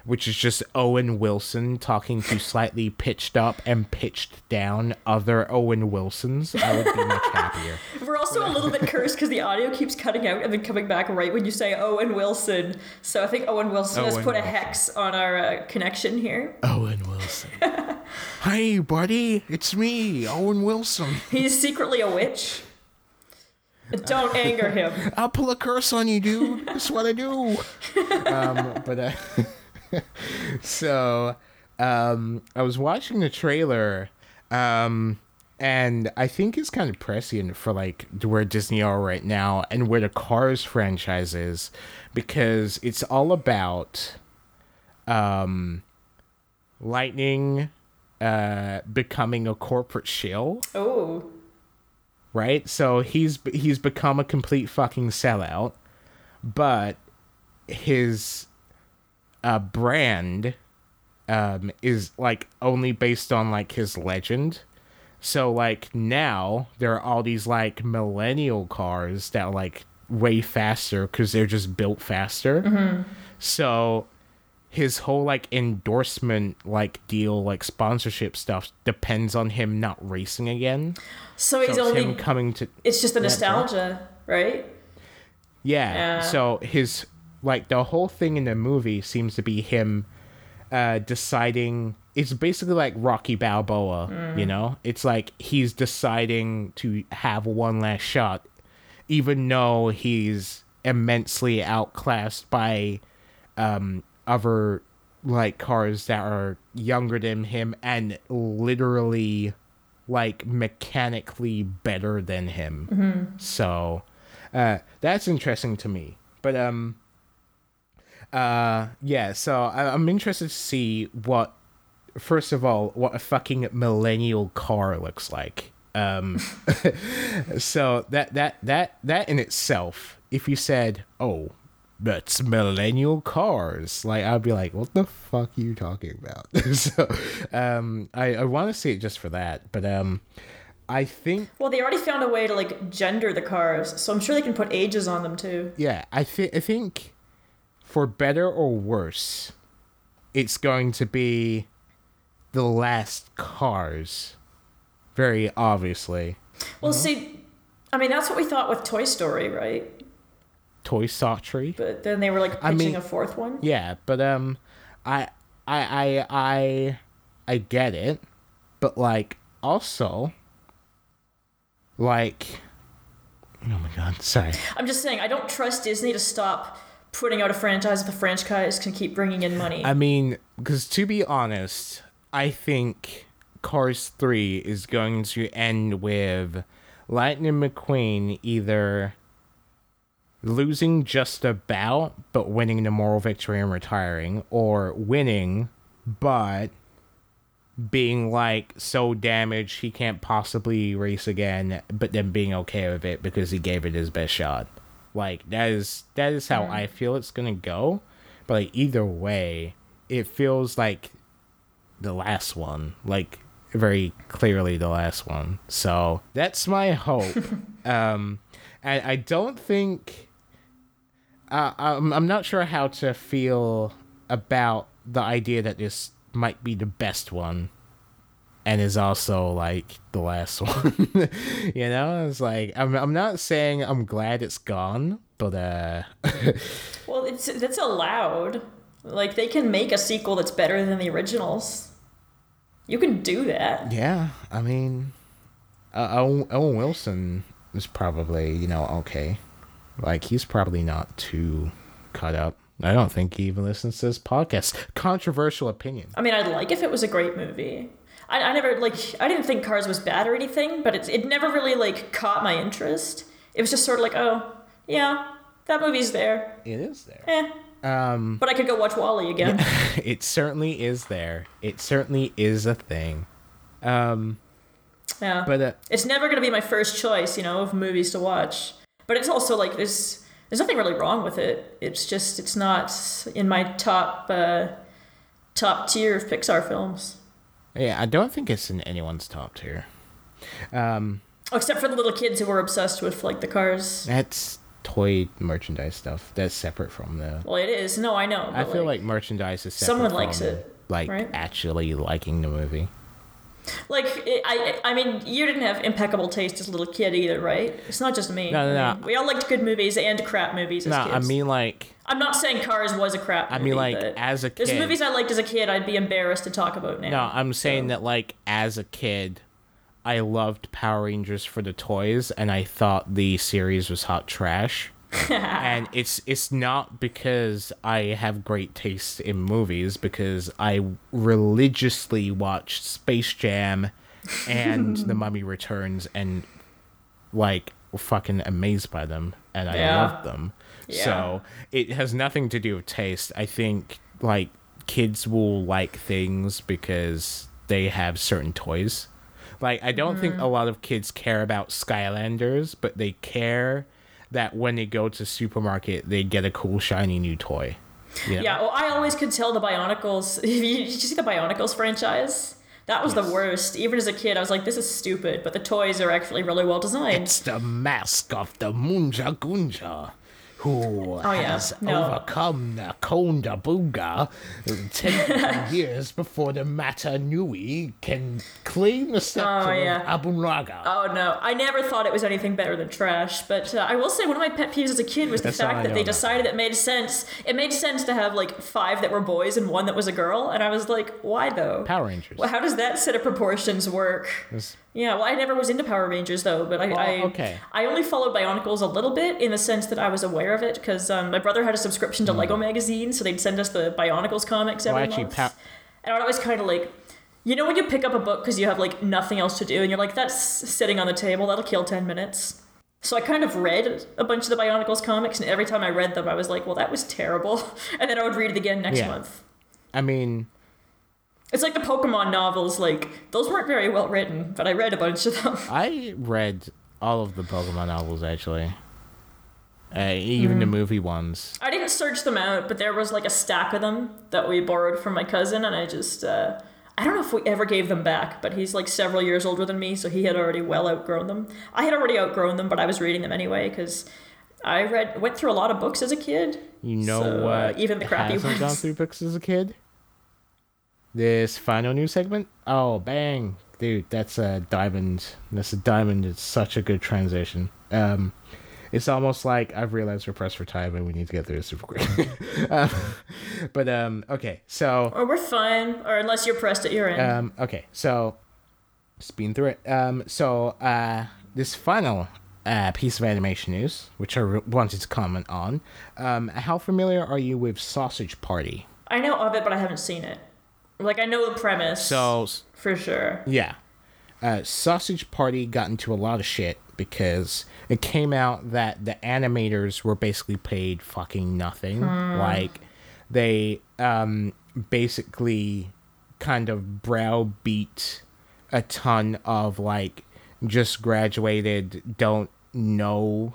which is just Owen Wilson talking to slightly pitched up and pitched down other Owen Wilsons, I would be much happier. [LAUGHS] We're also a little bit cursed because the audio keeps cutting out and then coming back right when you say Owen Wilson. So I think Owen Wilson Owen has put Wilson. a hex on our uh, connection here. Owen Wilson. [LAUGHS] Hi, buddy. It's me, Owen Wilson. He's secretly a witch. Don't anger him. [LAUGHS] I'll pull a curse on you, dude. That's what I do. Um, but uh, [LAUGHS] so um, I was watching the trailer, um, and I think it's kind of prescient for like where Disney are right now and where the Cars franchise is, because it's all about um, Lightning uh, becoming a corporate shill. Oh. Right? So he's he's become a complete fucking sellout, but his uh, brand um, is like only based on like his legend. So like now there are all these like millennial cars that are like way faster because they're just built faster. Mm-hmm. So his whole like endorsement like deal like sponsorship stuff depends on him not racing again. So he's so only coming to. It's just the nostalgia, right? Yeah. yeah. So his like the whole thing in the movie seems to be him uh, deciding it's basically like Rocky Balboa, mm. you know? It's like he's deciding to have one last shot, even though he's immensely outclassed by um, other like cars that are younger than him and literally like mechanically better than him. Mm-hmm. So uh, that's interesting to me. But um uh, yeah, so I- I'm interested to see what, first of all, what a fucking millennial car looks like. Um, [LAUGHS] so that that that that in itself, if you said, "Oh, that's millennial cars," like I'd be like, "What the fuck are you talking about?" [LAUGHS] so, um, I I want to see it just for that, but um. I think. Well, they already found a way to like gender the cars, so I'm sure they can put ages on them too. Yeah, I think I think for better or worse, it's going to be the last cars. Very obviously. Well, mm-hmm. see, I mean, that's what we thought with Toy Story, right? Toy Story. But then they were like pitching I mean, a fourth one. Yeah, but um, I, I, I, I, I get it, but like also, like, oh my god, sorry. I'm just saying, I don't trust Disney to stop putting out a franchise the franchise can keep bringing in money. I mean, because to be honest, I think Cars 3 is going to end with Lightning McQueen either losing just about but winning the moral victory and retiring, or winning but being like so damaged he can't possibly race again, but then being okay with it because he gave it his best shot. Like that is that is how mm. I feel it's gonna go. But like either way, it feels like the last one. Like very clearly the last one. So that's my hope. [LAUGHS] um and I don't think uh, I'm I'm not sure how to feel about the idea that this might be the best one and is also like the last [LAUGHS] one. you know, it's like I'm I'm not saying I'm glad it's gone, but uh [LAUGHS] Well, it's that's allowed. Like they can make a sequel that's better than the originals. You can do that. Yeah, I mean uh, Owen, Owen Wilson is probably, you know, okay. Like he's probably not too cut up. I don't think he even listens to this podcast. Controversial opinion. I mean, I'd like if it was a great movie. I, I never like I didn't think Cars was bad or anything, but it's it never really like caught my interest. It was just sort of like, oh yeah, that movie's there. It is there. Eh, Um, but I could go watch WALL-E again. [LAUGHS] it certainly is there. It certainly is a thing. Um, yeah. But uh, it's never going to be my first choice, you know, of movies to watch. But it's also like there's there's nothing really wrong with it. It's just it's not in my top uh, top tier of Pixar films. Yeah, I don't think it's in anyone's top tier. Um, oh, except for the little kids who were obsessed with like the cars. That's toy merchandise stuff. That's separate from the. Well, it is. No, I know. I feel like, like merchandise is. someone likes it. Like right? actually liking the movie. Like I, I mean, you didn't have impeccable taste as a little kid either, right? It's not just me. No, no, no. we all liked good movies and crap movies. No, I mean like. I'm not saying Cars was a crap. Movie, I mean like as a kid. There's movies I liked as a kid. I'd be embarrassed to talk about now. No, I'm saying so. that like as a kid, I loved Power Rangers for the toys, and I thought the series was hot trash. [LAUGHS] and it's it's not because I have great taste in movies because I religiously watched Space Jam and [LAUGHS] The Mummy Returns and like fucking amazed by them and I yeah. loved them. Yeah. So it has nothing to do with taste. I think like kids will like things because they have certain toys. Like I don't mm. think a lot of kids care about Skylanders, but they care that when they go to supermarket, they get a cool shiny new toy. Know? Yeah, well, I always could tell the Bionicles. [LAUGHS] Did you see the Bionicles franchise? That was yes. the worst. Even as a kid, I was like, "This is stupid," but the toys are actually really well designed. It's the mask of the Munja Gunja who oh, has yeah. no. overcome the Konda Booga 10 [LAUGHS] years before the Mata Nui can claim the scepter oh, yeah. of Abunraga. Oh, no. I never thought it was anything better than trash, but uh, I will say one of my pet peeves as a kid was the That's fact that they decided it made sense. It made sense to have like five that were boys and one that was a girl, and I was like, why though? Power Rangers. Well, how does that set of proportions work? Yeah, well, I never was into Power Rangers though, but I, I okay. I only followed Bionicles a little bit in the sense that I was aware of it because um, my brother had a subscription to mm. Lego magazine, so they'd send us the Bionicles comics every well, actually, month. Pa- and I was kind of like, you know, when you pick up a book because you have like nothing else to do, and you're like, that's sitting on the table, that'll kill ten minutes. So I kind of read a bunch of the Bionicles comics, and every time I read them, I was like, well, that was terrible, [LAUGHS] and then I would read it again next yeah. month. I mean, it's like the Pokemon novels, like, those weren't very well written, but I read a bunch of them. [LAUGHS] I read all of the Pokemon novels, actually. Uh, even mm. the movie ones. I didn't search them out, but there was like a stack of them that we borrowed from my cousin, and I just. Uh, I don't know if we ever gave them back, but he's like several years older than me, so he had already well outgrown them. I had already outgrown them, but I was reading them anyway because I read went through a lot of books as a kid. You know so, what? Uh, even the crappy ones. gone through books as a kid this final news segment. Oh, bang, dude, that's a diamond. That's a diamond. It's such a good transition. Um, it's almost like I've realized we're pressed for time and we need to get through this super quick. [LAUGHS] um, but um, okay, so or we're fine, or unless you're pressed at your end. Um, okay, so speeding through it. Um, so uh, this final uh, piece of animation news, which I wanted to comment on. Um, how familiar are you with Sausage Party? I know of it, but I haven't seen it. Like I know the premise. So for sure. Yeah. Uh, Sausage Party got into a lot of shit because it came out that the animators were basically paid fucking nothing. Hmm. Like they um, basically kind of browbeat a ton of like just graduated, don't know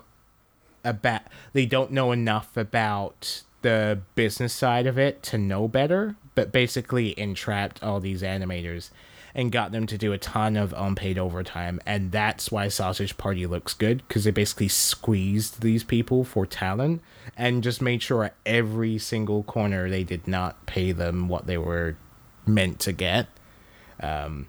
about they don't know enough about the business side of it to know better but basically entrapped all these animators and got them to do a ton of unpaid overtime. And that's why sausage party looks good because they basically squeezed these people for talent and just made sure at every single corner they did not pay them what they were meant to get. Um,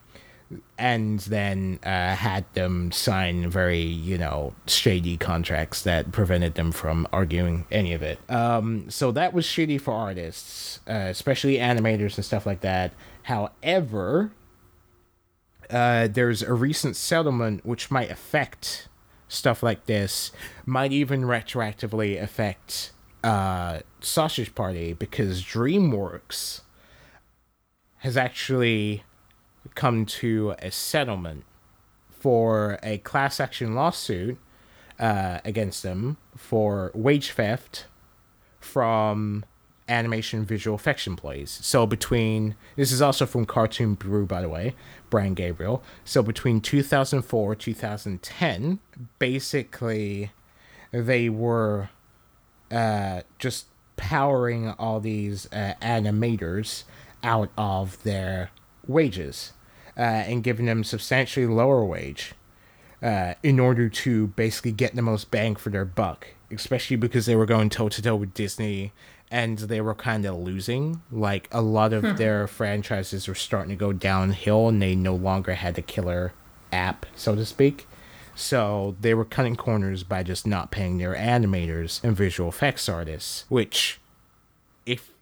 and then uh, had them sign very, you know, shady contracts that prevented them from arguing any of it. Um, so that was shitty for artists, uh, especially animators and stuff like that. However, uh, there's a recent settlement which might affect stuff like this, might even retroactively affect uh, Sausage Party because DreamWorks has actually come to a settlement for a class action lawsuit uh, against them for wage theft from animation visual effects employees. So between this is also from Cartoon Brew, by the way, Brian Gabriel. So between 2004 2010, basically, they were uh, just powering all these uh, animators out of their wages uh, and giving them substantially lower wage uh, in order to basically get the most bang for their buck, especially because they were going toe to toe with Disney and they were kind of losing. Like a lot of hmm. their franchises were starting to go downhill and they no longer had the killer app, so to speak. So they were cutting corners by just not paying their animators and visual effects artists, which, if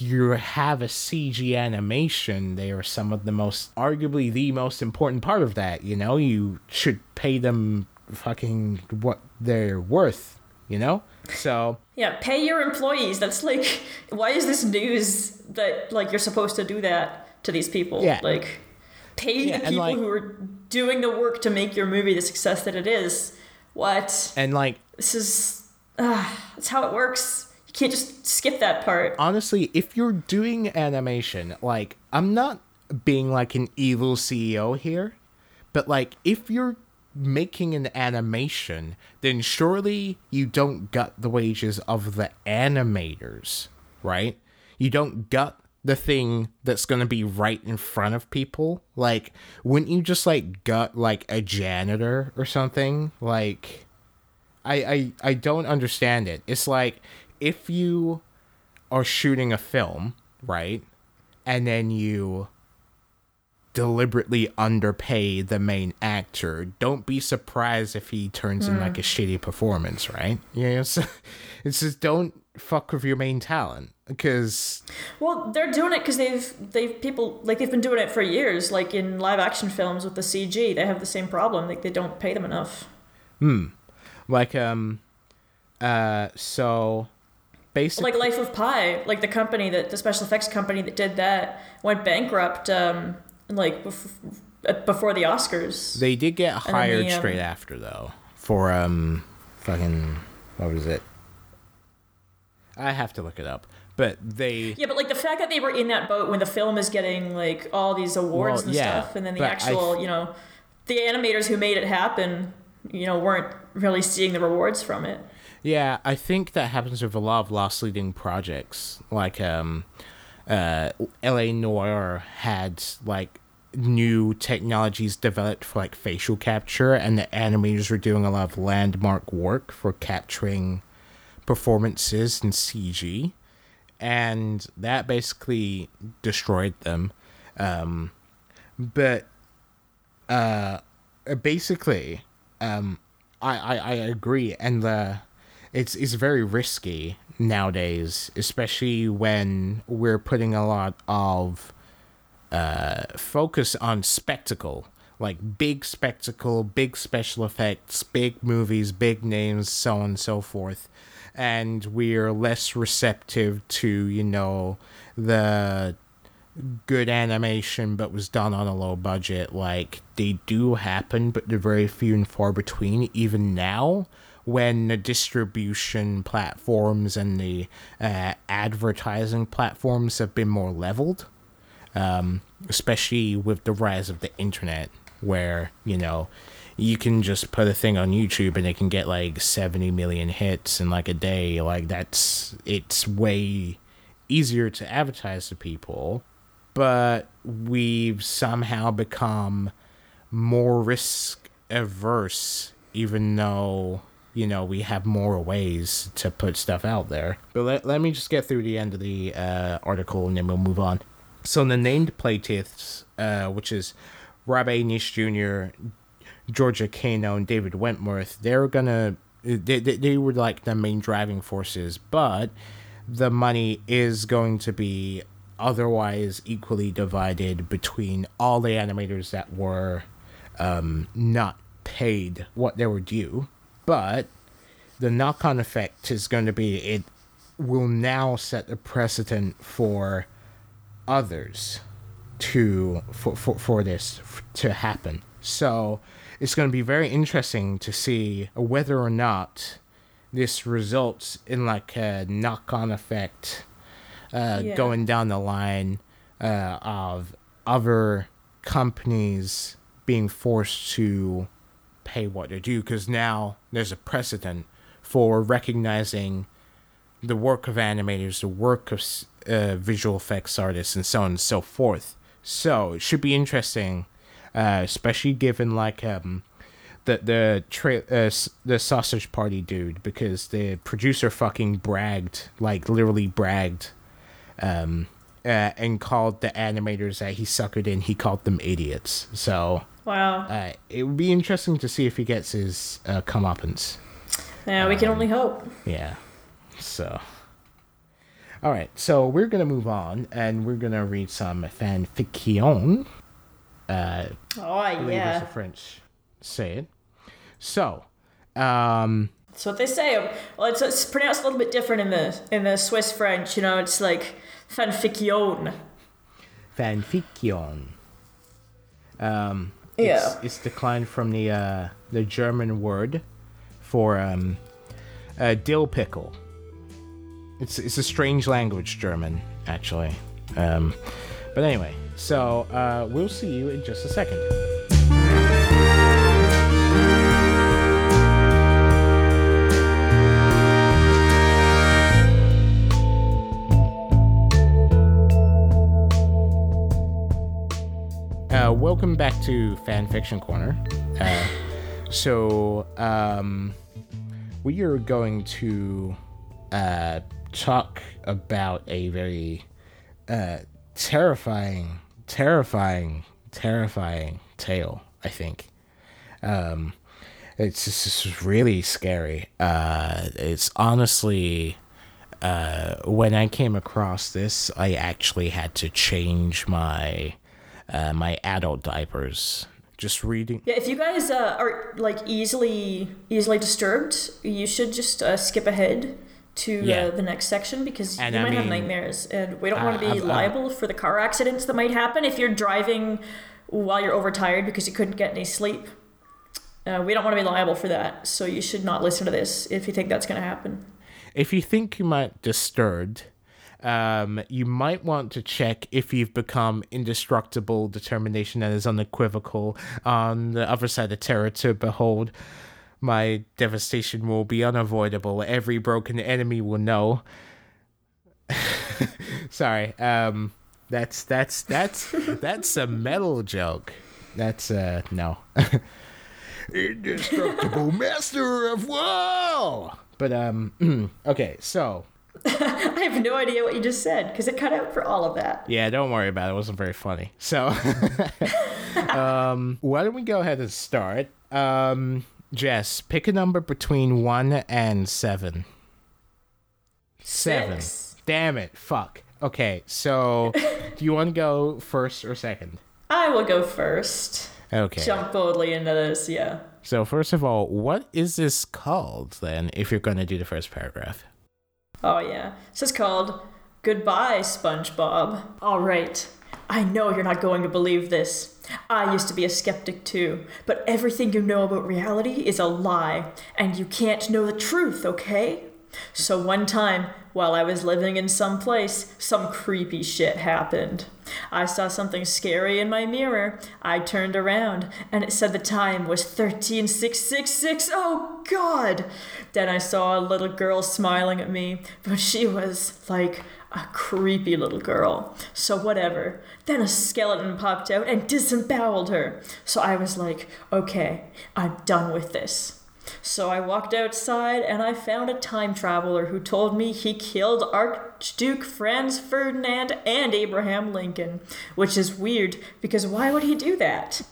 you have a CG animation, they are some of the most, arguably the most important part of that. You know, you should pay them fucking what they're worth, you know? So. Yeah, pay your employees. That's like, [LAUGHS] why is this news that, like, you're supposed to do that to these people? Yeah. Like, pay yeah, the people like, who are doing the work to make your movie the success that it is. What? And, like, this is. Uh, that's how it works can't just skip that part. Honestly, if you're doing animation, like I'm not being like an evil CEO here, but like if you're making an animation, then surely you don't gut the wages of the animators, right? You don't gut the thing that's going to be right in front of people. Like, wouldn't you just like gut like a janitor or something? Like, I I I don't understand it. It's like if you are shooting a film, right, and then you deliberately underpay the main actor, don't be surprised if he turns mm. in like a hmm. shitty performance, right? Yeah, it's, [LAUGHS] it's just don't fuck with your main talent because well they're doing it because they've they've people like they've been doing it for years like in live action films with the cg they have the same problem like they don't pay them enough hmm like um uh so basically like Life of Pi, like the company that the special effects company that did that went bankrupt um like bef- before the Oscars. They did get hired the, um, straight after though for um fucking what was it? I have to look it up. But they Yeah, but like the fact that they were in that boat when the film is getting like all these awards well, and yeah, stuff and then the actual, you know, the animators who made it happen, you know, weren't really seeing the rewards from it. Yeah, I think that happens with a lot of lost leading projects. Like um, uh, LA Noire had like new technologies developed for like facial capture, and the animators were doing a lot of landmark work for capturing performances in CG, and that basically destroyed them. Um, but uh, basically, um, I, I I agree, and the it's it's very risky nowadays, especially when we're putting a lot of uh, focus on spectacle, like big spectacle, big special effects, big movies, big names, so on and so forth. And we're less receptive to, you know, the good animation but was done on a low budget. Like, they do happen, but they're very few and far between, even now when the distribution platforms and the uh, advertising platforms have been more leveled, um, especially with the rise of the internet, where you know you can just put a thing on YouTube and it can get like 70 million hits in like a day. Like that's it's way easier to advertise to people, but we've somehow become more risk averse even though you know, we have more ways to put stuff out there. But let, let me just get through the end of the uh, article and then we'll move on. So the named plaintiffs, uh, which is A. Nitsch Jr., Georgia Cano, and David Wentworth, they're gonna they, they, they were like the main driving forces, but the money is going to be otherwise equally divided between all the animators that were um, not paid what they were due but the knock on effect is going to be it will now set a precedent for others to for, for, for this to happen. So it's going to be very interesting to see whether or not this results in like a knock on effect uh, yeah. going down the line uh, of other companies being forced to pay what they do because now there's a precedent for recognizing the work of animators, the work of uh, visual effects artists, and so on and so forth. So it should be interesting, uh, especially given like um, the the tra- uh, the sausage party dude, because the producer fucking bragged, like literally bragged, um, uh, and called the animators that he suckered in. He called them idiots. So wow, uh, it would be interesting to see if he gets his uh, comeuppance. Yeah, we um, can only hope. Yeah. So. All right, so we're gonna move on, and we're gonna read some fanfiction. Uh, oh yeah, the French say it. So, um, that's what they say. Well, it's, it's pronounced a little bit different in the in the Swiss French. You know, it's like fanfiction. Fanfiction. Um, yeah, it's, it's declined from the uh, the German word for um, uh, dill pickle. It's it's a strange language, German, actually. Um, but anyway, so uh, we'll see you in just a second. Uh, welcome back to Fan Fiction Corner. Uh, so, um, we are going to uh, talk about a very uh, terrifying, terrifying, terrifying tale. I think um, it's just really scary. Uh, it's honestly. When I came across this, I actually had to change my uh, my adult diapers just reading. Yeah, if you guys uh, are like easily easily disturbed, you should just uh, skip ahead to uh, yeah. uh, the next section because and you I might mean, have nightmares, and we don't want to be I've, liable I've, for the car accidents that might happen if you're driving while you're overtired because you couldn't get any sleep. Uh, we don't want to be liable for that, so you should not listen to this if you think that's going to happen. If you think you might disturbed, um, you might want to check if you've become indestructible determination that is unequivocal on the other side of terror to behold my devastation will be unavoidable. Every broken enemy will know. [LAUGHS] Sorry. Um that's that's that's that's a metal joke. That's uh no. [LAUGHS] Indestructible master of war. But um [CLEARS THROAT] okay, so [LAUGHS] I have no idea what you just said because it cut out for all of that. Yeah, don't worry about it. It wasn't very funny. So, [LAUGHS] um, why don't we go ahead and start? Um, Jess, pick a number between one and seven. Seven. Six. Damn it. Fuck. Okay, so do you want to go first or second? I will go first. Okay. Jump boldly into this, yeah. So, first of all, what is this called then, if you're going to do the first paragraph? Oh, yeah. This is called Goodbye, SpongeBob. All right. I know you're not going to believe this. I used to be a skeptic too, but everything you know about reality is a lie, and you can't know the truth, okay? So one time, while I was living in some place, some creepy shit happened. I saw something scary in my mirror. I turned around, and it said the time was 13666. Oh, God! Then I saw a little girl smiling at me, but she was like a creepy little girl. So, whatever. Then a skeleton popped out and disemboweled her. So I was like, okay, I'm done with this. So I walked outside and I found a time traveler who told me he killed Archduke Franz Ferdinand and Abraham Lincoln, which is weird because why would he do that?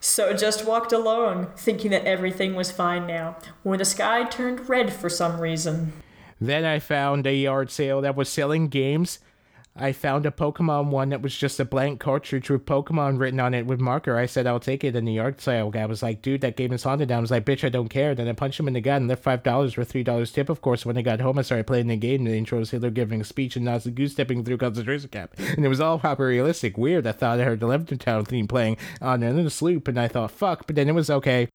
So just walked along, thinking that everything was fine now, when the sky turned red for some reason. Then I found a yard sale that was selling games I found a Pokemon one that was just a blank cartridge with Pokemon written on it with marker. I said, I'll take it. And the yard sale guy was like, dude, that game is haunted. I was like, bitch, I don't care. Then I punched him in the gut and left $5 for $3 tip. Of course, when I got home, I started playing the game. The intro was Hitler giving a speech and Nazi Goose stepping through concentration camp. And it was all proper realistic. Weird. I thought I heard the Lavender Town theme playing on another sloop, and I thought, fuck, but then it was okay.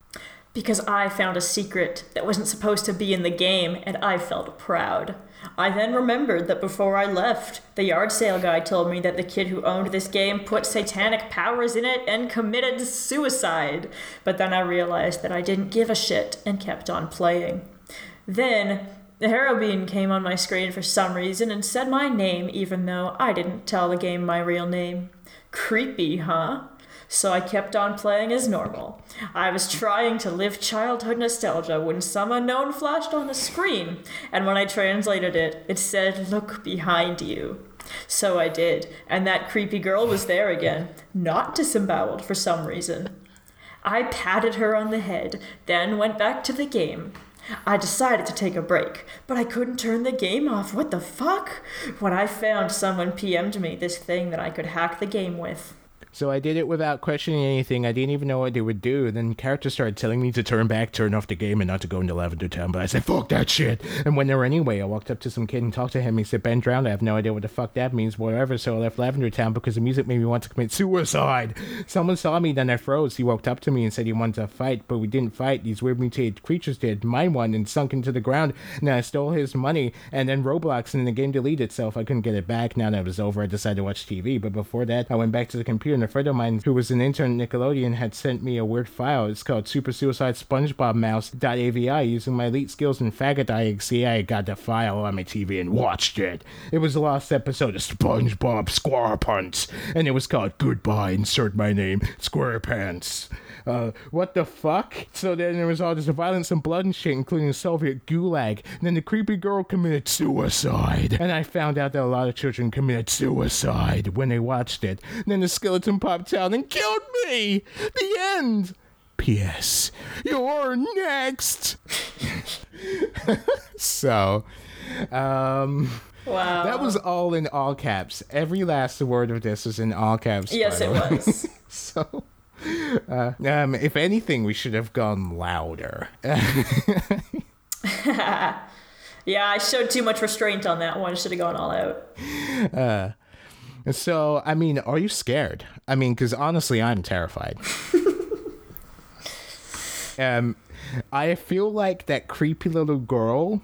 Because I found a secret that wasn't supposed to be in the game and I felt proud. I then remembered that before I left, the yard sale guy told me that the kid who owned this game put satanic powers in it and committed suicide. But then I realized that I didn't give a shit and kept on playing. Then, the Herobrine came on my screen for some reason and said my name even though I didn't tell the game my real name. Creepy, huh? So I kept on playing as normal. I was trying to live childhood nostalgia when some unknown flashed on the screen, and when I translated it, it said, Look behind you. So I did, and that creepy girl was there again, not disemboweled for some reason. I patted her on the head, then went back to the game. I decided to take a break, but I couldn't turn the game off. What the fuck? When I found someone PM'd me this thing that I could hack the game with. So I did it without questioning anything. I didn't even know what they would do. Then characters started telling me to turn back, turn off the game, and not to go into Lavender Town. But I said, fuck that shit. And when they were anyway, I walked up to some kid and talked to him. He said, Ben drowned. I have no idea what the fuck that means, whatever. So I left Lavender Town because the music made me want to commit suicide. Someone saw me, then I froze. He walked up to me and said he wanted to fight, but we didn't fight. These weird mutated creatures did. Mine won and sunk into the ground. And I stole his money. And then Roblox and the game deleted itself. I couldn't get it back. Now that it was over, I decided to watch TV. But before that, I went back to the computer a friend of mine who was an intern at Nickelodeon, had sent me a weird file. It's called Super Suicide SpongeBob Mouse.avi. Using my elite skills in faggot I got the file on my TV and watched it. It was the last episode of SpongeBob SquarePants, and it was called Goodbye, insert my name, SquarePants. Uh, what the fuck? So then there was all this violence and blood and shit, including Soviet gulag. And then the creepy girl committed suicide. And I found out that a lot of children committed suicide when they watched it. And then the skeleton popped out and killed me! The end! P.S. You're next! [LAUGHS] so, um. Wow. That was all in all caps. Every last word of this was in all caps. Yes, it was. [LAUGHS] so, uh, um, if anything, we should have gone louder. [LAUGHS] yeah, I showed too much restraint on that one. Should have gone all out. Uh, so, I mean, are you scared? I mean, because honestly, I'm terrified. [LAUGHS] um, I feel like that creepy little girl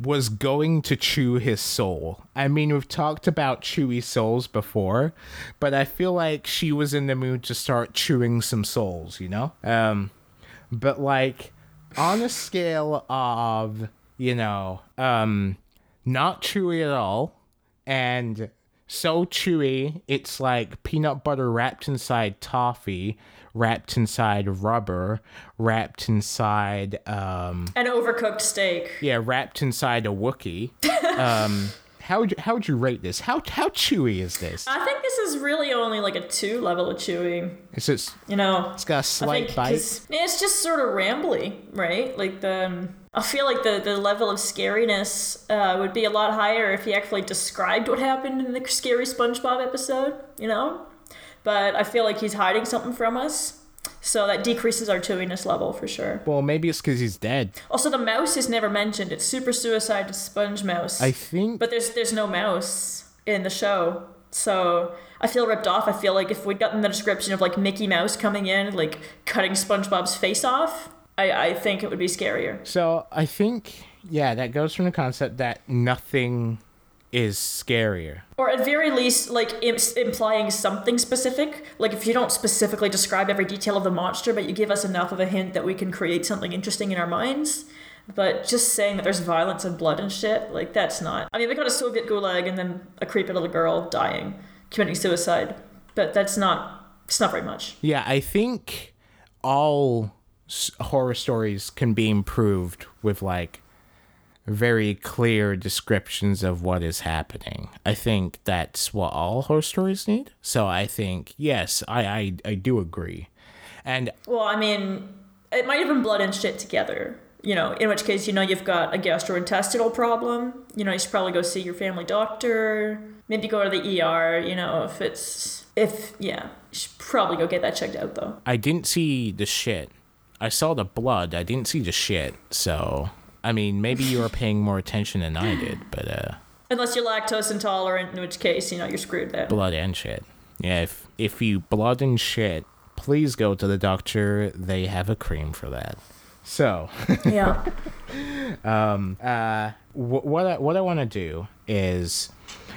was going to chew his soul. I mean, we've talked about chewy souls before, but I feel like she was in the mood to start chewing some souls, you know? Um, but like on a scale of, you know, um, not chewy at all and so chewy, it's like peanut butter wrapped inside toffee, wrapped inside rubber, wrapped inside um an overcooked steak. Yeah, wrapped inside a Wookie. um [LAUGHS] how would you, how would you rate this? How how chewy is this? I think this is really only like a two level of chewing. It's just you know, it's got a slight bite. It's just sort of rambly, right? Like the um, I feel like the the level of scariness uh, would be a lot higher if he actually described what happened in the scary SpongeBob episode. You know, but I feel like he's hiding something from us. So that decreases our chewiness level for sure. Well, maybe it's because he's dead. Also, the mouse is never mentioned. It's Super Suicide Sponge Mouse. I think. But there's there's no mouse in the show, so I feel ripped off. I feel like if we'd gotten the description of like Mickey Mouse coming in, like cutting SpongeBob's face off, I I think it would be scarier. So I think yeah, that goes from the concept that nothing is scarier. Or at very least, like implying something specific. Like if you don't specifically describe every detail of the monster, but you give us enough of a hint that we can create something interesting in our minds. But just saying that there's violence and blood and shit, like that's not. I mean, we got a Soviet gulag and then a creepy little girl dying, committing suicide, but that's not. It's not very much. Yeah, I think all horror stories can be improved with like very clear descriptions of what is happening. I think that's what all horror stories need. So I think yes, I I, I do agree. And well, I mean, it might have been blood and shit together. You know, in which case, you know, you've got a gastrointestinal problem. You know, you should probably go see your family doctor. Maybe go to the ER. You know, if it's if yeah, you should probably go get that checked out though. I didn't see the shit. I saw the blood. I didn't see the shit. So I mean, maybe you were paying more attention than I did, but uh. Unless you're lactose intolerant, in which case you know you're screwed there. Blood and shit. Yeah, if if you blood and shit please go to the doctor. They have a cream for that. So, [LAUGHS] yeah. um, uh, wh- what I, what I want to do is,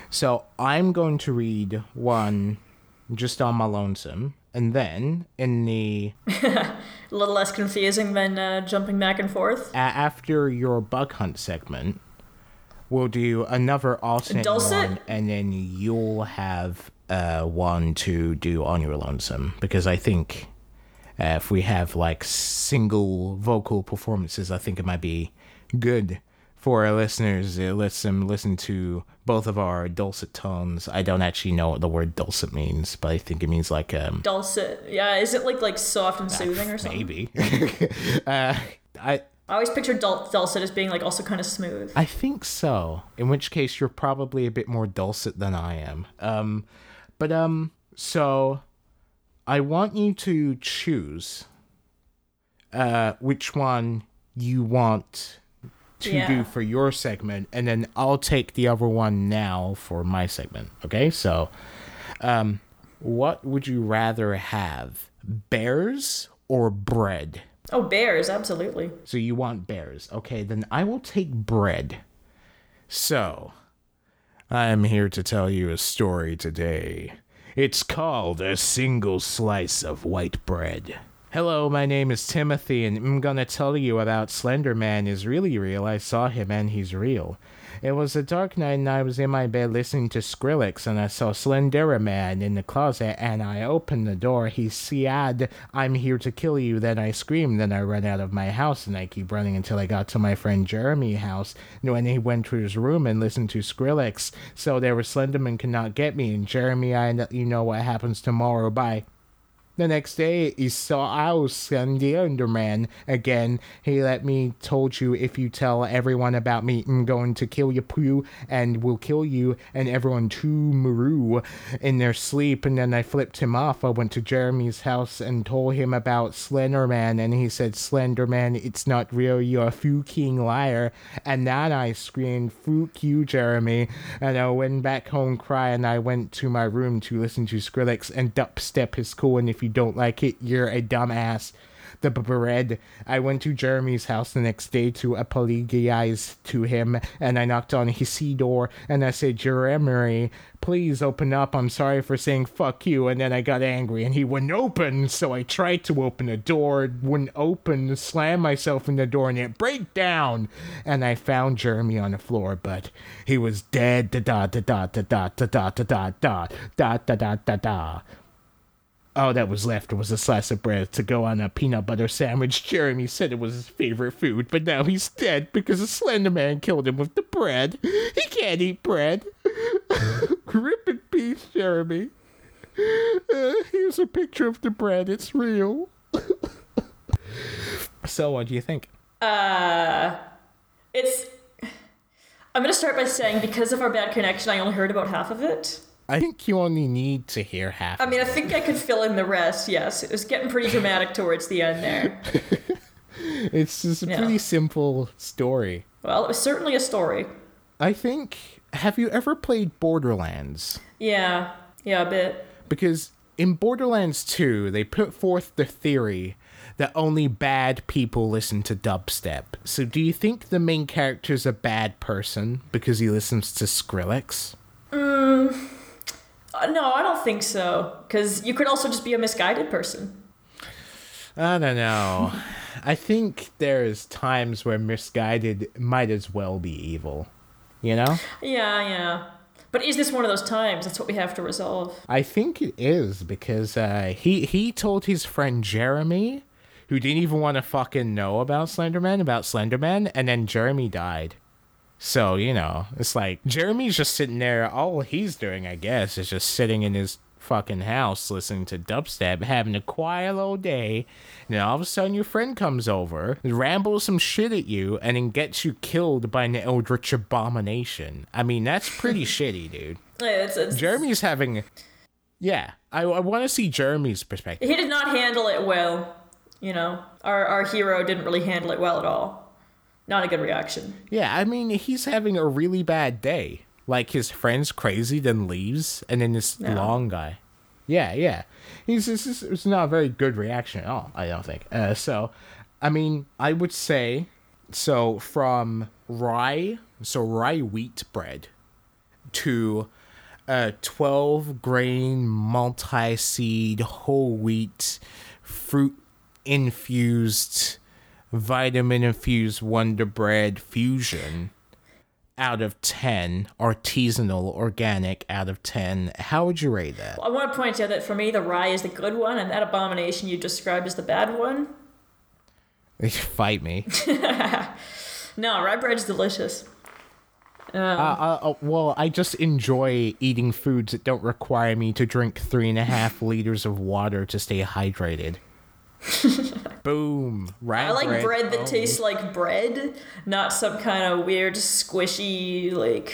so I'm going to read one just on my lonesome, and then in the [LAUGHS] a little less confusing than uh, jumping back and forth. After your bug hunt segment, we'll do another alternate Dulcet? one, and then you'll have uh, one to do on your lonesome because I think uh, if we have like single vocal performances, I think it might be good for our listeners. It lets them listen to both of our dulcet tones. I don't actually know what the word dulcet means, but I think it means like um dulcet. Yeah, is it like like soft and soothing or something? Maybe. [LAUGHS] uh, I I always picture dul- dulcet as being like also kind of smooth. I think so. In which case, you're probably a bit more dulcet than I am. Um, but um, so I want you to choose uh which one you want to yeah. do for your segment, and then I'll take the other one now for my segment. Okay, so um, what would you rather have, bears or bread? Oh, bears, absolutely. So you want bears. Okay, then I will take bread. So, I am here to tell you a story today. It's called A Single Slice of White Bread. Hello, my name is Timothy, and I'm gonna tell you about Slender Man is really real. I saw him and he's real. It was a dark night and I was in my bed listening to Skrillex and I saw Slender Man in the closet and I opened the door. He said, I'm here to kill you. Then I screamed. Then I ran out of my house and I keep running until I got to my friend Jeremy's house. And when he went to his room and listened to Skrillex, so there was Slenderman cannot get me. And Jeremy, I let you know what happens tomorrow. Bye. The next day, he saw House and the Enderman again. He let me told you if you tell everyone about me, I'm going to kill you, Pooh, and will kill you and everyone too, Maru, in their sleep. And then I flipped him off. I went to Jeremy's house and told him about Slenderman, and he said, Slenderman, it's not real. You're a fucking liar. And then I screamed, "Fuck you, Jeremy!" And I went back home crying. I went to my room to listen to Skrillex and dubstep is cool. And if you don't like it, you're a dumbass. The bread. I went to Jeremy's house the next day to apologize to him, and I knocked on his door, and I said, Jeremy, please open up. I'm sorry for saying fuck you. And then I got angry, and he wouldn't open, so I tried to open the door, it wouldn't open, slammed myself in the door, and it break down. And I found Jeremy on the floor, but he was dead. Da da da da da da da da da da da da da da da all that was left was a slice of bread to go on a peanut butter sandwich. Jeremy said it was his favorite food, but now he's dead because a slender man killed him with the bread. He can't eat bread. [LAUGHS] Rip in peace, Jeremy. Uh, here's a picture of the bread. It's real. [LAUGHS] so, what do you think? Uh, it's. I'm gonna start by saying because of our bad connection, I only heard about half of it. I think you only need to hear half. I mean, I think I could fill in the rest. Yes, it was getting pretty dramatic [LAUGHS] towards the end there. [LAUGHS] it's just a yeah. pretty simple story. Well, it was certainly a story. I think. Have you ever played Borderlands? Yeah, yeah, a bit. Because in Borderlands 2, they put forth the theory that only bad people listen to dubstep. So, do you think the main character's a bad person because he listens to Skrillex? Hmm. Uh, no, I don't think so. Because you could also just be a misguided person. I don't know. I think there's times where misguided might as well be evil. You know? Yeah, yeah. But is this one of those times? That's what we have to resolve. I think it is because uh, he he told his friend Jeremy, who didn't even want to fucking know about Slenderman, about Slenderman, and then Jeremy died. So, you know, it's like Jeremy's just sitting there. All he's doing, I guess, is just sitting in his fucking house listening to dubstep, having a quiet little day. And then all of a sudden, your friend comes over, rambles some shit at you, and then gets you killed by an eldritch abomination. I mean, that's pretty [LAUGHS] shitty, dude. Yeah, it's, it's, Jeremy's having. Yeah, I, I want to see Jeremy's perspective. He did not handle it well. You know, our, our hero didn't really handle it well at all not a good reaction. Yeah, I mean, he's having a really bad day. Like his friend's crazy, then leaves, and then this long guy. Yeah, yeah. He's it's, it's not a very good reaction at all. I don't think. Uh, so, I mean, I would say so from rye, so rye wheat bread, to a twelve grain multi seed whole wheat fruit infused vitamin infused Wonder Bread fusion out of 10 artisanal organic out of 10 how would you rate that? Well, i want to point out that for me the rye is the good one and that abomination you described is the bad one? [LAUGHS] Fight me. [LAUGHS] No rye bread is delicious. Um, uh, uh, uh, well, I just enjoy eating foods that don't require me to drink three and a half liters of water to stay hydrated. [LAUGHS] Boom. Right. I like bread, bread that oh. tastes like bread, not some kind of weird squishy like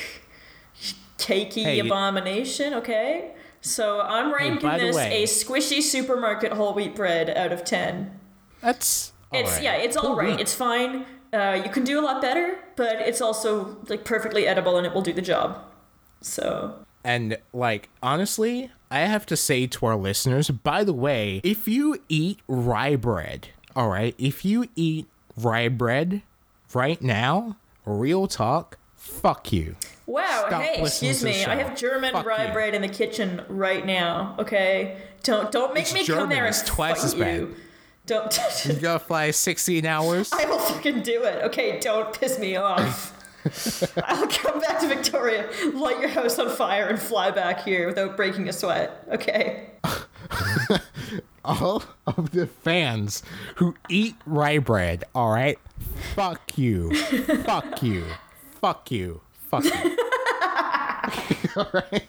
cakey hey, abomination, okay? So I'm ranking hey, this way, a squishy supermarket whole wheat bread out of 10. That's It's right. yeah, it's all right. It's fine. Uh, you can do a lot better, but it's also like perfectly edible and it will do the job. So and like honestly, I have to say to our listeners, by the way, if you eat rye bread, all right, if you eat rye bread right now, real talk, fuck you. Wow, Stop hey, excuse me. I have German fuck rye you. bread in the kitchen right now. Okay, don't don't make it's me German. come there and it's twice as bad. you. Don't. you gotta fly 16 hours. I will fucking do it. Okay, don't piss me off. [LAUGHS] I'll come back to Victoria, light your house on fire, and fly back here without breaking a sweat. Okay. [LAUGHS] [LAUGHS] all of the fans who eat rye bread, all right? Fuck you. Fuck you. Fuck you. Fuck you. [LAUGHS] all right?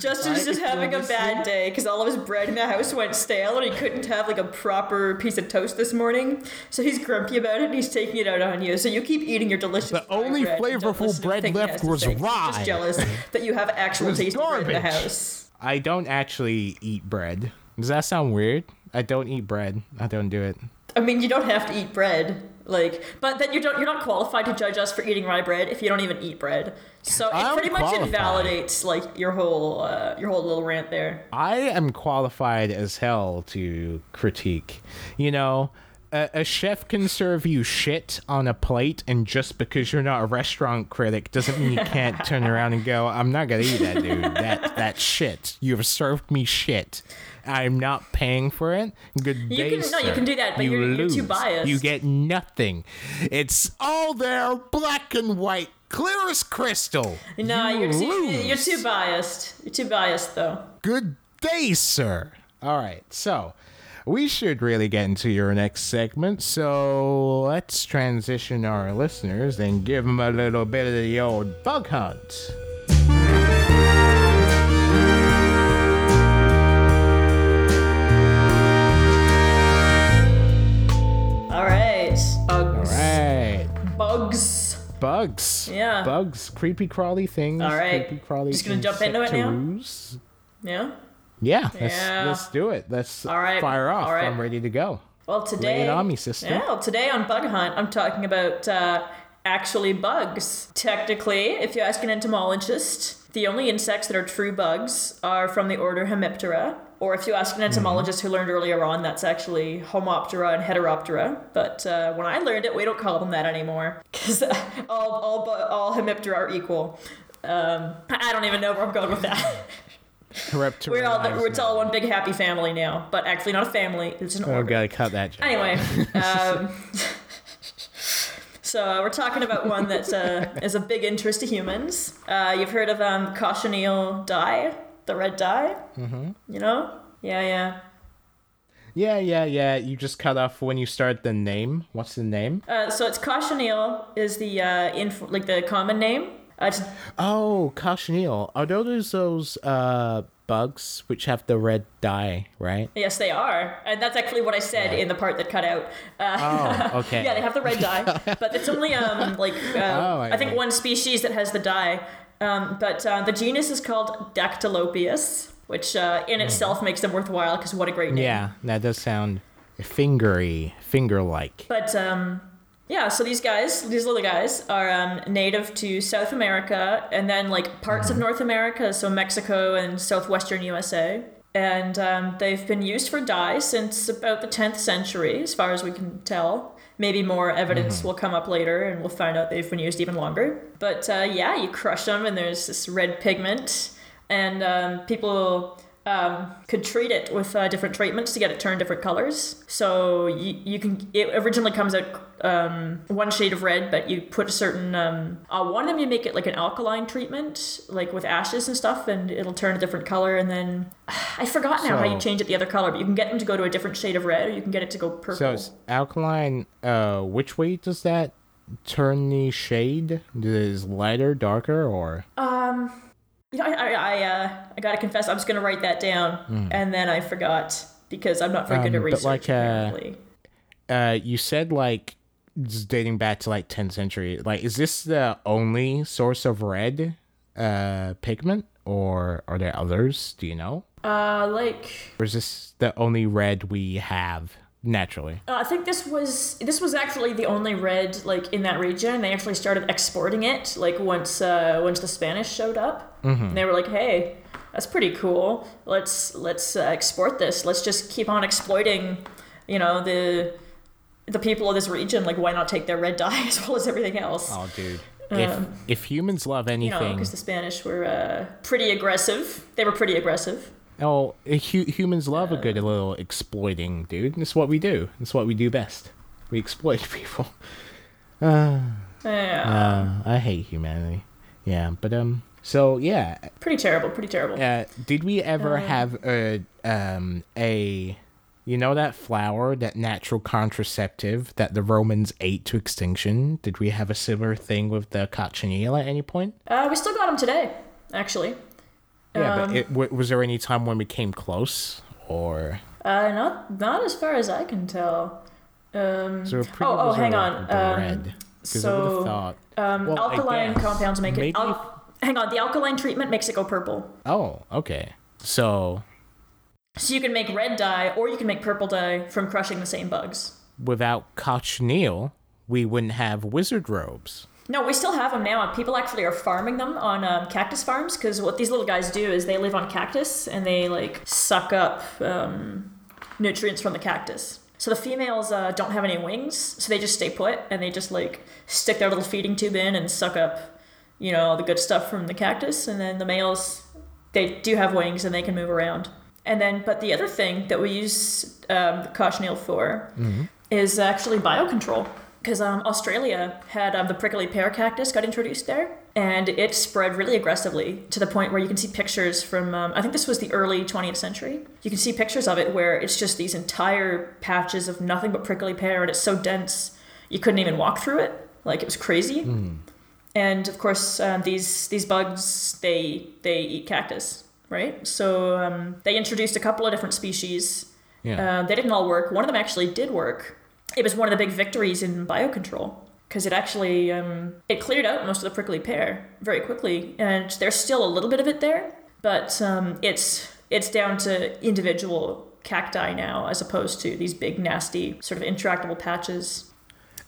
Justin's just having a bad day because all of his bread in the house went stale and he couldn't have like a proper piece of toast this morning. So he's grumpy about it and he's taking it out on you. So you keep eating your delicious. The only flavorful bread left was rye. Just jealous that you have actual tasty bread in the house. I don't actually eat bread. Does that sound weird? I don't eat bread. I don't do it. I mean, you don't have to eat bread, like, but then you don't. You're not qualified to judge us for eating rye bread if you don't even eat bread. So it I'm pretty much invalidates like your whole uh, your whole little rant there. I am qualified as hell to critique. You know, a, a, chef can serve you shit on a plate, and just because you're not a restaurant critic doesn't mean you can't [LAUGHS] turn around and go, "I'm not gonna eat that, dude. That that shit. You've served me shit. I'm not paying for it. Good you day, can, sir. No, you can do that, but you are you're too biased. You get nothing. It's all there, black and white, clear as crystal. No, you are too, you're too biased. You're too biased, though. Good day, sir. All right, so we should really get into your next segment. So let's transition our listeners and give them a little bit of the old bug hunt. All right, bugs. All right, bugs. Bugs. Yeah. Bugs. Creepy crawly things. All right. Creepy crawly. Just gonna jump into it now. Yeah. Yeah, let's, yeah. let's do it. Let's All right. fire off. All right. I'm ready to go. Well, today, Lay it on me, sister. Yeah, well, today on Bug Hunt, I'm talking about uh, actually bugs. Technically, if you ask an entomologist, the only insects that are true bugs are from the order Hemiptera. Or if you ask an entomologist mm-hmm. who learned earlier on, that's actually Homoptera and Heteroptera. But uh, when I learned it, we don't call them that anymore because [LAUGHS] all all all Hemiptera are equal. Um, I don't even know where I'm going with that. [LAUGHS] we're all it's all one big happy family now, but actually not a family. It's an oh, order. Gotta cut that. Joke. Anyway, [LAUGHS] um, [LAUGHS] so we're talking about one that uh, is of big interest to humans. Uh, you've heard of um, cochineal dye, the red dye. Mm-hmm. You know? Yeah, yeah. Yeah, yeah, yeah. You just cut off when you start the name. What's the name? Uh, so it's cochineal is the uh, inf- like the common name. Just... Oh, cochineal. Are those those uh, bugs which have the red dye, right? Yes, they are, and that's actually what I said yeah. in the part that cut out. Uh, oh, [LAUGHS] okay. yeah, they have the red dye, but it's only um [LAUGHS] like uh, oh, I, I think one species that has the dye. Um, but uh, the genus is called Dactylopius, which uh, in mm. itself makes them worthwhile because what a great name. Yeah, that does sound fingery, finger-like. But um, Yeah, so these guys, these little guys, are um, native to South America and then like parts mm-hmm. of North America, so Mexico and southwestern USA. And um, they've been used for dye since about the 10th century, as far as we can tell. Maybe more evidence mm-hmm. will come up later and we'll find out they've been used even longer. But uh, yeah, you crush them and there's this red pigment. And um, people um, could treat it with uh, different treatments to get it turn different colors. So you, you can it originally comes out um, one shade of red, but you put a certain um, uh, one of them you make it like an alkaline treatment, like with ashes and stuff, and it'll turn a different color. And then [SIGHS] I forgot now so, how you change it the other color, but you can get them to go to a different shade of red, or you can get it to go purple. So alkaline. Uh, which way does that turn the shade? Is lighter, darker, or um you know, I I I, uh, I gotta confess, I was gonna write that down, mm. and then I forgot because I'm not very um, good at um, research. Like, uh, uh, you said like dating back to like 10th century. Like, is this the only source of red uh pigment, or are there others? Do you know? Uh, like, or is this the only red we have? Naturally. Uh, I think this was this was actually the only red like in that region. They actually started exporting it like once uh, once the Spanish showed up. Mm-hmm. they were like, "Hey, that's pretty cool. Let's let's uh, export this. Let's just keep on exploiting, you know, the the people of this region. Like, why not take their red [LAUGHS] dye as well as everything else?" Oh, dude. If, um, if humans love anything, you know, because the Spanish were uh, pretty aggressive. They were pretty aggressive. Oh, hu- humans love a good little exploiting, dude. That's what we do. That's what we do best. We exploit [LAUGHS] people. Uh, yeah. Uh, I hate humanity. Yeah, but um, so yeah. Pretty terrible. Pretty terrible. Uh, did we ever uh, have a um a, you know that flower, that natural contraceptive that the Romans ate to extinction? Did we have a similar thing with the cochineal at any point? Uh, we still got them today, actually. Yeah, um, but it, w- was there any time when we came close, or? Uh, not not as far as I can tell. Um, so oh, oh, hang on. Um. So, thought, um, well, alkaline compounds make it. Al- hang on, the alkaline treatment makes it go purple. Oh, okay. So. So you can make red dye, or you can make purple dye from crushing the same bugs. Without cochineal, we wouldn't have wizard robes. No, we still have them now. People actually are farming them on um, cactus farms because what these little guys do is they live on cactus and they like suck up um, nutrients from the cactus. So the females uh, don't have any wings, so they just stay put and they just like stick their little feeding tube in and suck up, you know, all the good stuff from the cactus. And then the males, they do have wings and they can move around. And then, but the other thing that we use um, the cochineal for mm-hmm. is actually biocontrol because um, Australia had um, the prickly pear cactus got introduced there, and it spread really aggressively to the point where you can see pictures from. Um, I think this was the early 20th century. You can see pictures of it where it's just these entire patches of nothing but prickly pear, and it's so dense you couldn't even walk through it. Like it was crazy. Mm. And of course, um, these these bugs they they eat cactus, right? So um, they introduced a couple of different species. Yeah. Uh, they didn't all work. One of them actually did work it was one of the big victories in biocontrol because it actually um, it cleared out most of the prickly pear very quickly, and there's still a little bit of it there, but um, it's it's down to individual cacti now as opposed to these big nasty sort of intractable patches.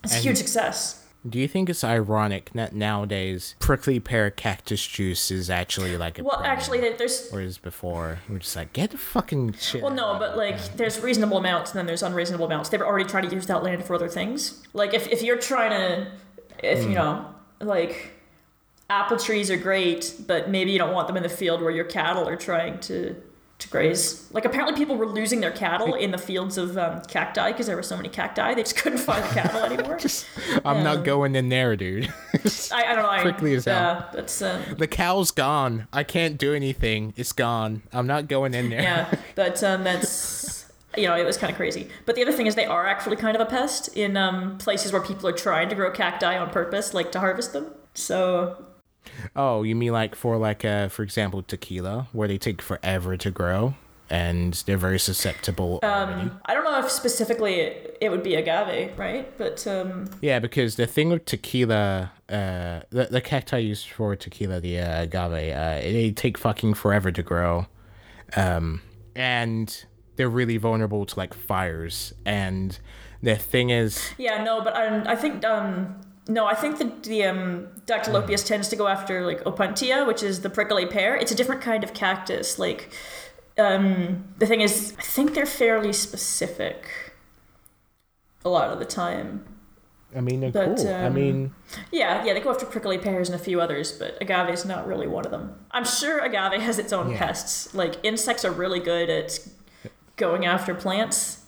It's and a huge success. Do you think it's ironic that nowadays prickly pear cactus juice is actually like a well, actually, there's whereas before we're just like get the fucking shit. Well, no, but like there's reasonable amounts and then there's unreasonable amounts. They were already trying to use that land for other things. Like if if you're trying to, if mm. you know, like apple trees are great, but maybe you don't want them in the field where your cattle are trying to to graze. Like apparently people were losing their cattle in the fields of um, cacti because there were so many cacti they just couldn't find the cattle [LAUGHS] anymore. just, I'm um, not going in there, dude. I, I, don't know. Quickly as hell. Yeah, that's uh, the cow's gone. I can't do anything. It's gone. I'm not going in there. Yeah, [LAUGHS] but um, that's you know it was kind of crazy. But the other thing is they are actually kind of a pest in um, places where people are trying to grow cacti on purpose, like to harvest them. So Oh, you mean like for like uh for example tequila where they take forever to grow and they're very susceptible. Um, I don't know if specifically it, it, would be agave, right? But um, yeah, because the thing with tequila, uh, the the cacti used for tequila, the uh, agave, uh, they take fucking forever to grow, um, and they're really vulnerable to like fires and the thing is. Yeah, no, but um, I think um, no, I think the the um, Dactylopius mm. tends to go after like Opuntia, which is the prickly pear. It's a different kind of cactus. Like um, the thing is, I think they're fairly specific a lot of the time. I mean, they're but, cool. Um, I mean, yeah, yeah, they go after prickly pears and a few others, but agave is not really one of them. I'm sure agave has its own yeah. pests. Like insects are really good at going after plants.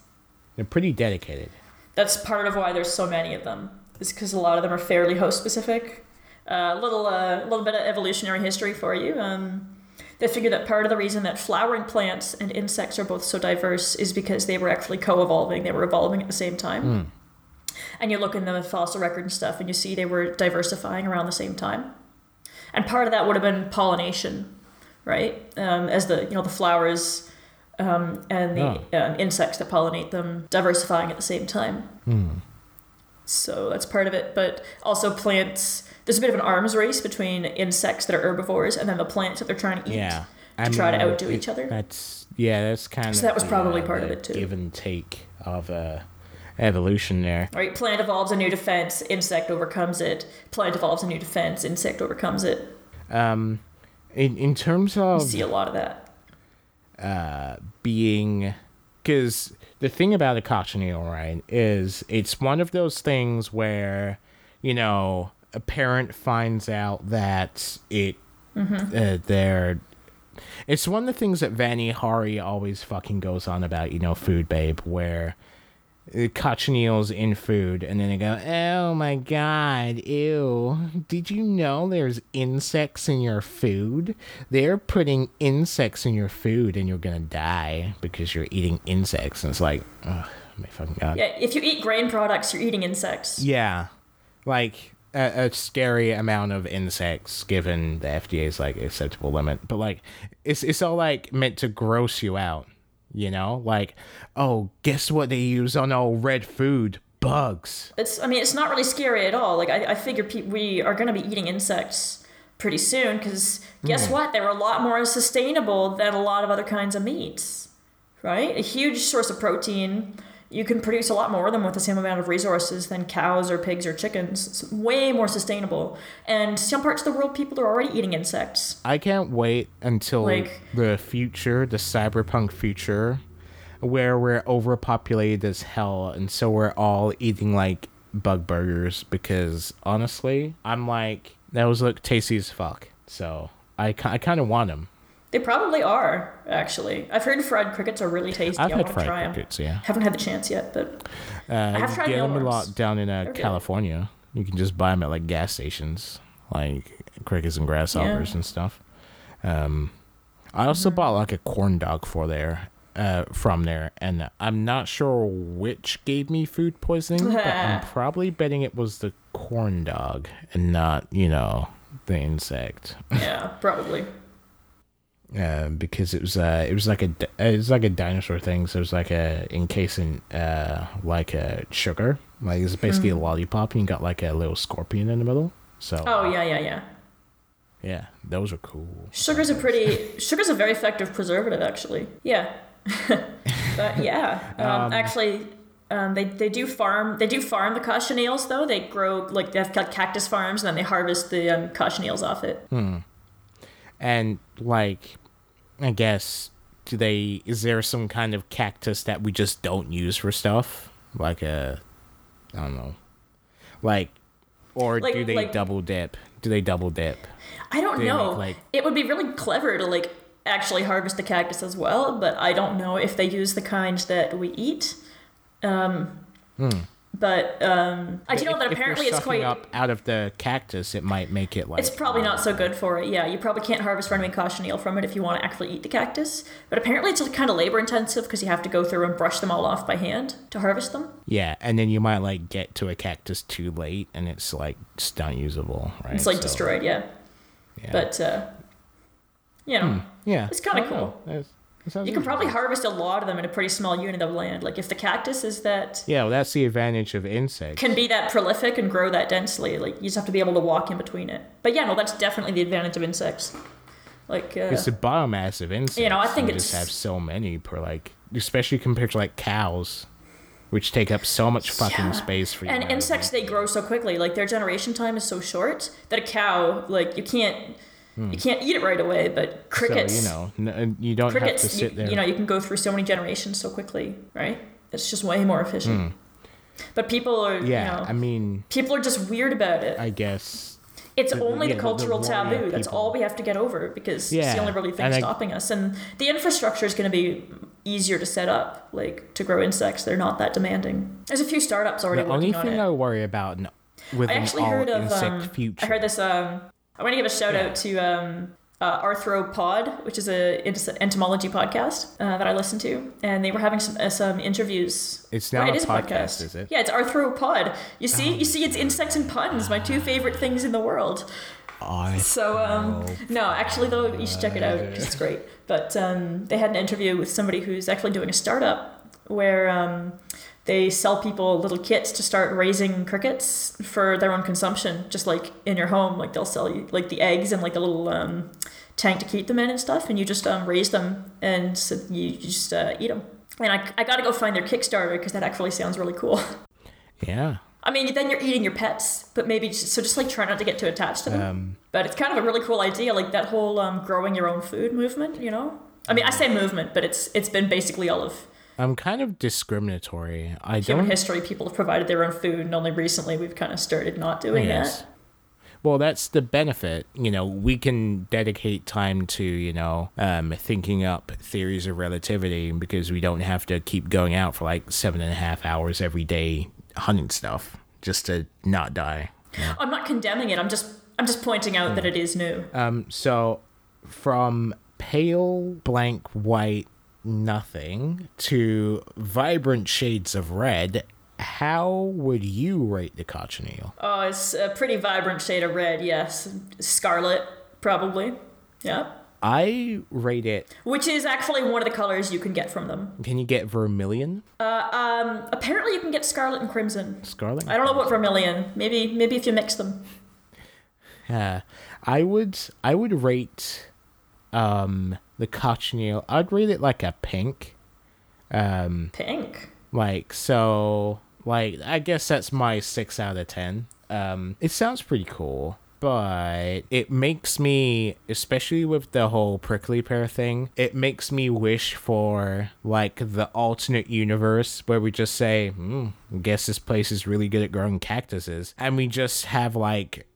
They're pretty dedicated. That's part of why there's so many of them. Is because a lot of them are fairly host specific. A uh, little, a uh, little bit of evolutionary history for you. Um, they figured that part of the reason that flowering plants and insects are both so diverse is because they were actually co-evolving. They were evolving at the same time. Mm. And you look in the fossil record and stuff, and you see they were diversifying around the same time. And part of that would have been pollination, right? Um, as the you know the flowers um, and the oh. um, insects that pollinate them diversifying at the same time. Mm. So that's part of it. But also plants there's a bit of an arms race between insects that are herbivores and then the plants that they're trying to eat yeah. to I try mean, to outdo it, each other. That's yeah, that's kind so of so that was probably uh, part of it too. Give and take of uh, evolution there. Right, plant evolves a new defense, insect overcomes it. Plant evolves a new defense, insect overcomes it. Um, in in terms of you see a lot of that. Uh, being because the thing about a cochineal, right, is it's one of those things where you know a parent finds out that it mm-hmm. uh, they're it's one of the things that Vani Hari always fucking goes on about, you know, food babe, where Uh, cochineals in food, and then they go, "Oh my god, ew! Did you know there's insects in your food? They're putting insects in your food, and you're gonna die because you're eating insects." And it's like, oh my fucking god. Yeah, if you eat grain products, you're eating insects. Yeah, like a, a, scary amount of insects given the FDA's like acceptable limit. But like it's it's all like meant to gross you out, you know? Like, oh, guess what they use on all red food? Bugs. It's I mean, it's not really scary at all. Like I, I figure pe- we are going to be eating insects pretty soon because guess mm. what? They're a lot more sustainable than a lot of other kinds of meats, right? A huge source of protein you can produce a lot more of them with the same amount of resources than cows or pigs or chickens. It's way more sustainable. And some parts of the world, people are already eating insects. I can't wait until like, the future, the cyberpunk future, where we're overpopulated as hell, and so we're all eating like bug burgers. Because honestly, I'm like, those look tasty as fuck. So I, I kind of want them. They probably are, actually. I've heard fried crickets are really tasty. I've I had fried try crickets, them. yeah. Haven't had the chance yet, but uh, I have tried get them a lot down in uh, California. You can just buy them at like gas stations, like crickets and grasshoppers yeah. and stuff. Um, I also mm-hmm. bought like a corn dog for there, uh, from there, and I'm not sure which gave me food poisoning, but I'm [LAUGHS] probably betting it was the corn dog and not, you know, the insect. Yeah, probably. [LAUGHS] Uh, because it was uh, it was like a it was like a dinosaur thing. So it was like a encasing uh, like a sugar. Like it's basically mm. a hmm. lollipop, and you got like a little scorpion in the middle. So oh yeah yeah yeah. Yeah, those are cool. Sugar's a pretty sugar's a very effective preservative actually. Yeah, [LAUGHS] but yeah, [LAUGHS] um, um, actually. Um, they, they do farm they do farm the cochineals though they grow like they have cactus farms and then they harvest the um, cochineals off it. Hmm and like i guess do they is there some kind of cactus that we just don't use for stuff? Like a i don't know. Like or like, do they like, double dip? Do they double dip? I don't know. make, like it would be really clever to like actually harvest the cactus as well but i don't know if they use the kind that we eat. Um hmm. But um, I do know that apparently it's quite up out of the cactus. It might make it like it's probably not so good for it. Yeah, you probably can't harvest running cochineal from it if you want to actually eat the cactus. But apparently it's kind of labor intensive because you have to go through and brush them all off by hand to harvest them. Yeah, and then you might like get to a cactus too late and it's like just unusable. Right? It's like so, destroyed. Yeah. yeah. But uh, you know, hmm. yeah, it's kind of cool you can probably harvest a lot of them in a pretty small unit of land. Like if the cactus is that yeah, well, that's the advantage of insects. Can be that prolific and grow that densely. Like you just have to be able to walk in between it. But yeah, no, that's definitely the advantage of insects. Like uh, it's the biomass of insects. You know, I think you just have so many per like, especially compared to like cows. which take up so much fucking yeah. space for you. And insects, they grow so quickly. Like their generation time is so short that a cow, like you can't. Hmm. You can't eat it right away, but crickets. So, you know, you don't crickets, have to sit you, there. You know, you can go through so many generations so quickly, right? It's just way more efficient. Hmm. But people are, yeah. You know, I mean, people are just weird about it. I guess it's the, only yeah, the cultural the taboo. That's all we have to get over because yeah. it's the only really thing stopping us. And the infrastructure is going to be easier to set up, like to grow insects. They're not that demanding. There's a few startups already. The only thing I worry about with I actually heard of um, future. I heard this. Um, I want to give a shout yeah. out to um, uh, Arthropod, which is a entomology podcast uh, that I listen to, and they were having some uh, some interviews. It's now a, podcast, podcast, is it? Yeah, it's Arthropod. You see, oh. you see, it's insects and puns, my two favorite things in the world. I so um, no, actually though, you should check it out. It's great. But um, they had an interview with somebody who's actually doing a startup where um, they sell people little kits to start raising crickets for their own consumption, just like in your home. Like they'll sell you like the eggs and like a little um, tank to keep them in and stuff, and you just um, raise them and so you just uh, eat them. And I, I got to go find their Kickstarter because that actually sounds really cool. Yeah. I mean, then you're eating your pets, but maybe just, so just like try not to get too attached to them. Um, but it's kind of a really cool idea, like that whole um, growing your own food movement. You know, I mean, I say movement, but it's it's been basically all of I'm kind of discriminatory. I human don't... history. People have provided their own food, and only recently we've kind of started not doing yes. that. Well, that's the benefit. You know, we can dedicate time to, you know, um, thinking up theories of relativity because we don't have to keep going out for like seven and a half hours every day hunting stuff just to not die. Yeah. I'm not condemning it. I'm just I'm just pointing out that it is new. Um, so from pale blank white nothing to vibrant shades of red, how would you rate the cochineal? Oh, it's a pretty vibrant shade of red, yes. Scarlet, probably. Yeah. I rate it. Which is actually one of the colors you can get from them. Can you get vermilion? Uh, um, apparently you can get scarlet and crimson. Scarlet. I don't know what vermilion. Maybe, maybe if you mix them. Yeah, I would. I would rate um, the cochineal, I'd rate it like a pink. Um, pink. Like so, like I guess that's my six out of ten. Um, it sounds pretty cool, but it makes me, especially with the whole prickly pear thing, it makes me wish for like the alternate universe where we just say, hmm, guess this place is really good at growing cactuses, and we just have like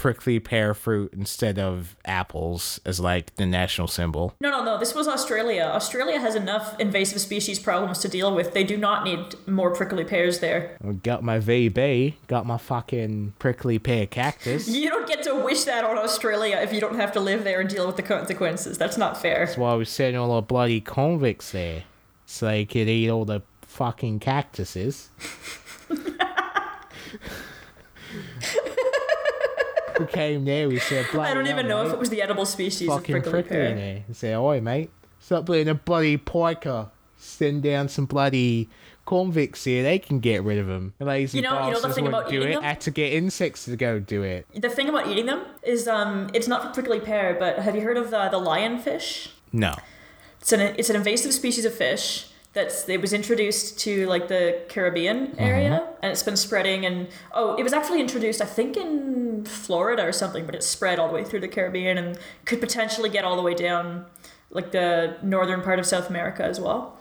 prickly pear fruit instead of apples as like the national symbol. No, no, no. This was Australia. Australia has enough invasive species problems to deal with. They do not need more prickly pears there. Got my VB, got my fucking prickly pear cactus. [LAUGHS] You don't get to wish that on Australia if you don't have to live there and deal with the consequences. That's not fair. That's why we sending all the bloody convicts there. So they could eat all the fucking cactuses. [LAUGHS] [LAUGHS] who came there, we said, I don't even know mate. if it was the edible species Fucking of prickly pear. there. He said, oi, mate, stop being a bloody piker. Send down some bloody convicts here. They can get rid of them. Lazy you know, you know the thing about do it. Them? Had to get insects to go do it. The thing about eating them is, um, it's not for prickly pear, but have you heard of uh, the lionfish? No. It's an it's an invasive species of fish that's it was introduced to like the Caribbean area mm-hmm. and it's been spreading and oh it was actually introduced I think in Florida or something but it spread all the way through the Caribbean and could potentially get all the way down like the northern part of South America as well.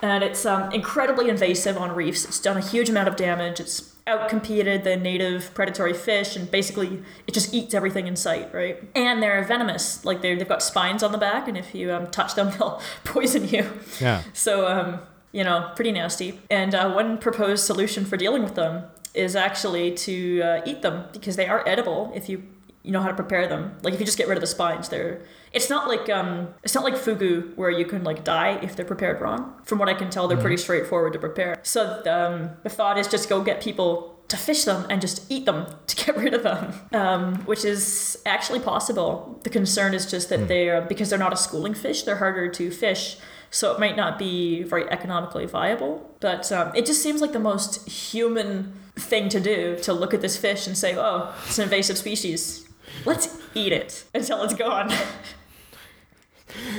And it's um, incredibly invasive on reefs. It's done a huge amount of damage. It's outcompeted the native predatory fish and basically it just eats everything in sight right? And they're venomous like they they've got spines on the back and if you um, touch them [LAUGHS] they'll poison you. Yeah. So um, you know pretty nasty. And uh, one proposed solution for dealing with them is actually to uh, eat them because they are edible. If you you know how to prepare them. Like if you just get rid of the spines, they're it's not like um it's not like fugu where you can like die if they're prepared wrong. From what I can tell, they're mm-hmm. pretty straightforward to prepare. So um, the thought is just go get people to fish them and just eat them [LAUGHS] to get rid of them, um, which is actually possible. The concern is just that mm. they are because they're not a schooling fish, they're harder to fish. So it might not be very economically viable, but um, it just seems like the most human thing to do to look at this fish and say, "Oh, it's an invasive species let's eat it until it's gone.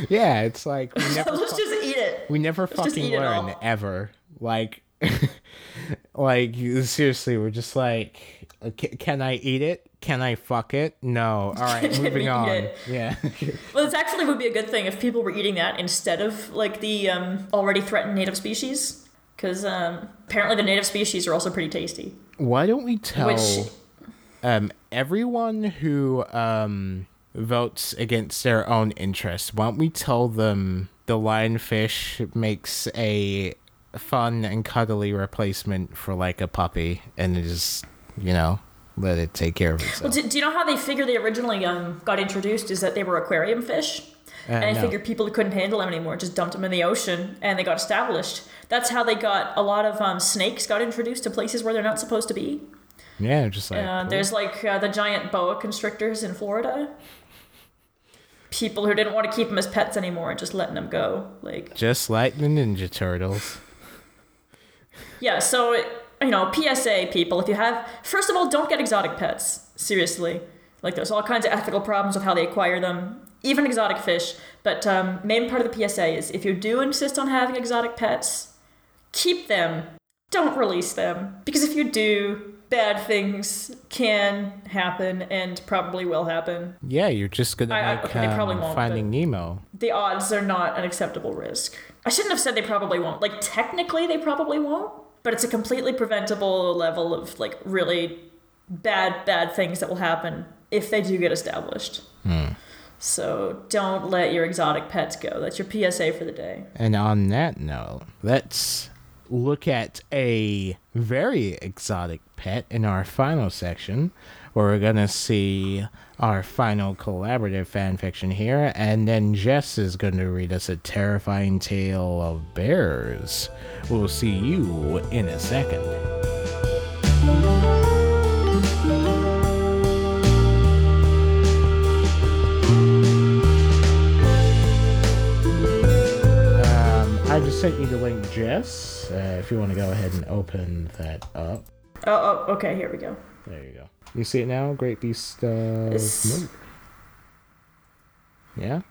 yeah, it's like we [LAUGHS] never let's fu- just eat it. We never let's fucking learn ever. Like [LAUGHS] Like seriously, we're just like, can I eat it? Can I fuck it? No. All right, [LAUGHS] moving on. It? Yeah. well, this actually would be a good thing if people were eating that instead of like the um, already threatened native species, because um, apparently the native species are also pretty tasty. Why don't we tell Which... um, everyone who um, votes against their own interests? Why don't we tell them the lionfish makes a fun and cuddly replacement for like a puppy, and just you know let it take care of itself. Well, do, do you know how they figure they originally um, got introduced? Is that they were aquarium fish. Uh, and I no. figured people couldn't handle them anymore, just dumped them in the ocean, and they got established. That's how they got a lot of um, snakes got introduced to places where they're not supposed to be. Yeah, just like uh, there's like uh, the giant boa constrictors in Florida. People who didn't want to keep them as pets anymore and just letting them go, like just like the Ninja Turtles. Yeah, so you know, PSA people, if you have, first of all, don't get exotic pets. Seriously. Like, there's all kinds of ethical problems with how they acquire them, even exotic fish. But um, main part of the PSA is if you do insist on having exotic pets, keep them. Don't release them. Because if you do, bad things can happen and probably will happen. Yeah, you're just gonna I, okay, um, probably won't, Finding Nemo. The odds are not an acceptable risk. I shouldn't have said they probably won't. Like technically, they probably won't but it's a completely preventable level of like really bad bad things that will happen if they do get established. Hmm. So don't let your exotic pets go. That's your PSA for the day. And on that note, let's look at a very exotic pet in our final section where we're going to see our final collaborative fan fiction here, and then Jess is going to read us a terrifying tale of bears. We'll see you in a second. I just sent you the link, Jess. Uh, if you want to go ahead and open that up. Oh, oh, okay. Here we go. There you go. You see it now? Great Beast uh, Yeah?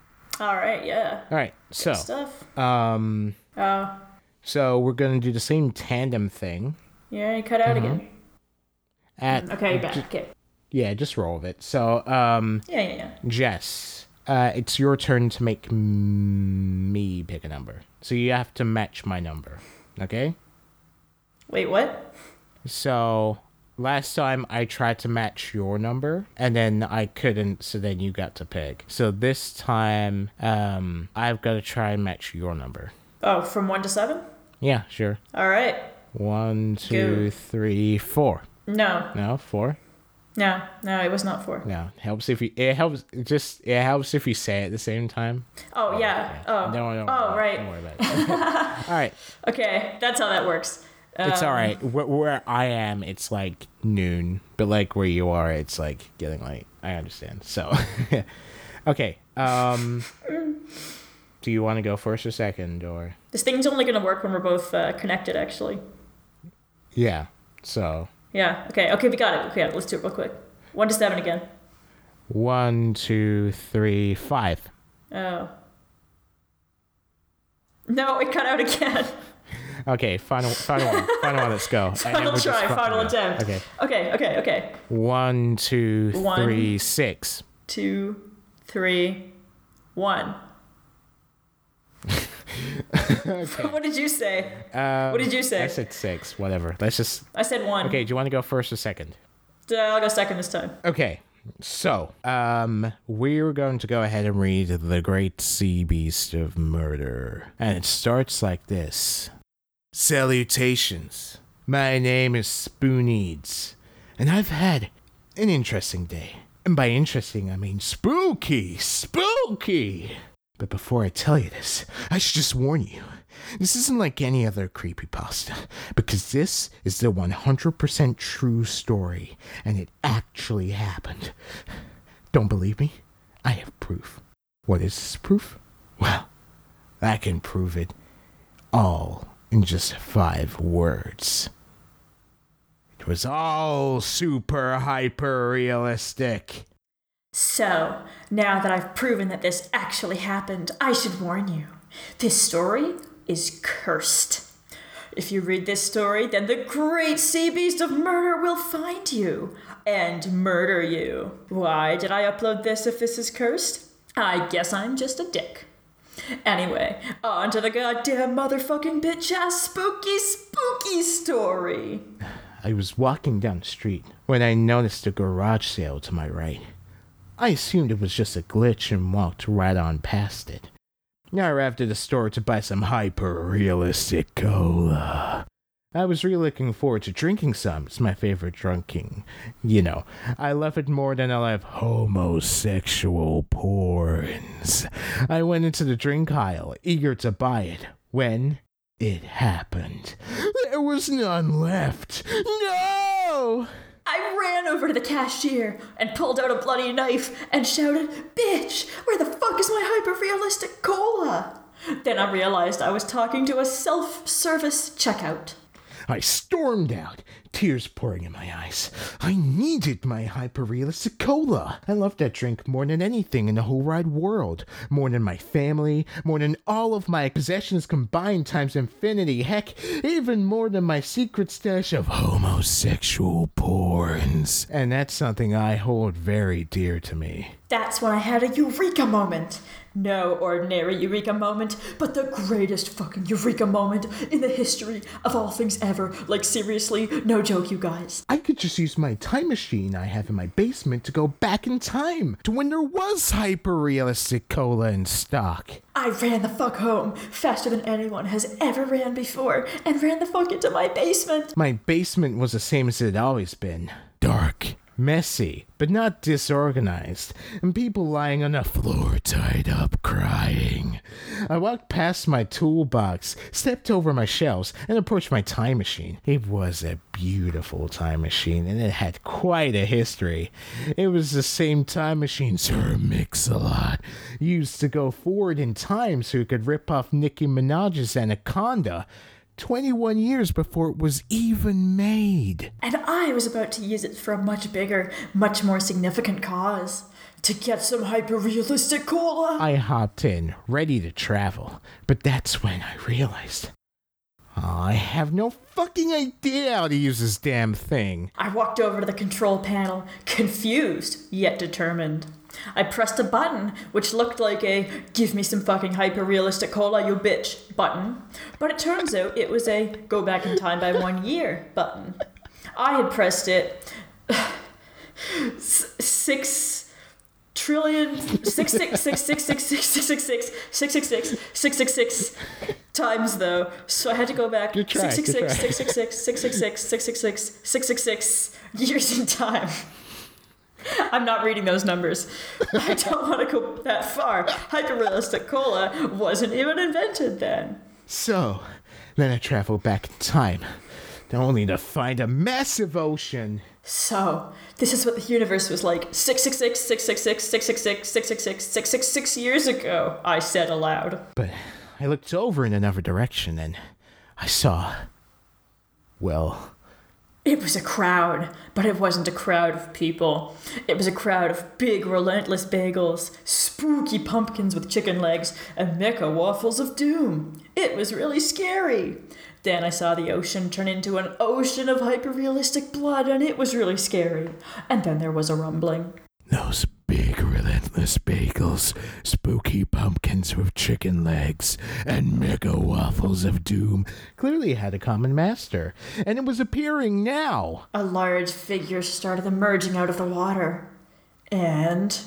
All right, yeah. All right, Good so. stuff. Um. Oh. So we're going to do the same tandem thing. Yeah, you cut out mm-hmm. again. At, okay, back. okay. Yeah, just roll with it. So, um. Yeah, yeah, yeah. Jess, uh, it's your turn to make m- me pick a number. So you have to match my number. Okay? Wait, what? So Last time I tried to match your number and then I couldn't, so then you got to pick. So this time, um, I've got to try and match your number. Oh, from one to seven? Yeah, sure. All right. One, two, Go. three, four. No. No, four. No, no, it was not four. No, helps if you. It helps. Just it helps if you say it at the same time. Oh yeah. Oh. No, no, oh right. Don't worry about it. [LAUGHS] All right. Okay, that's how that works. It's um, all right. Where, where, I am, it's like noon, but like where you are, it's like getting late. I understand. So, [LAUGHS] okay. Um, do you want to go first or second, or this thing's only going to work when we're both uh, connected, actually. Yeah. So. Yeah. Okay. Okay. We got it. Okay. Let's do it real quick. One to seven again. One, two, three, five. Oh. No, it cut out again. [LAUGHS] Okay, final, final one, final one. Let's go. [LAUGHS] final try, final attempt. Okay. Okay. Okay. Okay. One, two, one, three, six. Two, three, one. Okay. [LAUGHS] what did you say? Um, what did you say? I said six. Whatever. Let's just. I said one. Okay. Do you want to go first or second? Uh, I'll go second this time. Okay. So, um, we're going to go ahead and read The Great Sea Beast of Murder. And it starts like this Salutations. My name is Spoonieds, and I've had an interesting day. And by interesting, I mean spooky, spooky! But before I tell you this, I should just warn you. This isn't like any other creepypasta, because this is the 100% true story, and it actually happened. Don't believe me? I have proof. What is this proof? Well, I can prove it all in just five words. It was all super hyper realistic. So, now that I've proven that this actually happened, I should warn you. This story is cursed. If you read this story, then the great sea beast of murder will find you and murder you. Why did I upload this if this is cursed? I guess I'm just a dick. Anyway, on to the goddamn motherfucking bitch ass spooky spooky story. I was walking down the street when I noticed a garage sale to my right. I assumed it was just a glitch and walked right on past it. Now I arrived at the store to buy some hyper realistic cola. I was really looking forward to drinking some. It's my favorite drinking. You know, I love it more than I love homosexual porns. I went into the drink aisle, eager to buy it, when it happened. There was none left. No! I ran over to the cashier and pulled out a bloody knife and shouted, Bitch, where the fuck is my hyper realistic cola? Then I realized I was talking to a self service checkout. I stormed out, tears pouring in my eyes. I needed my hyperrealistic cola. I loved that drink more than anything in the whole wide world. More than my family, more than all of my possessions combined times infinity. Heck, even more than my secret stash of homosexual porns. And that's something I hold very dear to me. That's when I had a eureka moment. No ordinary eureka moment, but the greatest fucking eureka moment in the history of all things ever. Like, seriously, no joke, you guys. I could just use my time machine I have in my basement to go back in time to when there was hyper realistic cola in stock. I ran the fuck home faster than anyone has ever ran before and ran the fuck into my basement. My basement was the same as it had always been dark messy, but not disorganized, and people lying on the floor tied up crying. I walked past my toolbox, stepped over my shelves, and approached my time machine. It was a beautiful time machine, and it had quite a history. It was the same time machine Sir Mix-a-Lot used to go forward in time so he could rip off Nicki Minaj's Anaconda 21 years before it was even made. And I was about to use it for a much bigger, much more significant cause. To get some hyper realistic cola. I hopped in, ready to travel, but that's when I realized. I have no fucking idea how to use this damn thing. I walked over to the control panel, confused yet determined. I pressed a button which looked like a give me some fucking hyper realistic cola, you bitch button, but it turns out it was a go back in time by one year button. I had pressed it six trillion six six six six six six six six six six six six six six six times though, so I had to go back six six six six six six six six six six six six six six six years in time. I'm not reading those numbers. I don't want to go that far. Hyperrealistic cola wasn't even invented then. So, then I travel back in time, only to find a massive ocean. So, this is what the universe was like 666, 666, 666, 666, 666 years ago, I said aloud. But I looked over in another direction and I saw. Well, it was a crowd, but it wasn't a crowd of people. It was a crowd of big, relentless bagels, spooky pumpkins with chicken legs, and mecha waffles of doom. It was really scary. Then I saw the ocean turn into an ocean of hyper-realistic blood, and it was really scary. And then there was a rumbling. Those big, relentless bagels, spooky pumpkins with chicken legs, and mega waffles of doom clearly had a common master, and it was appearing now. A large figure started emerging out of the water. And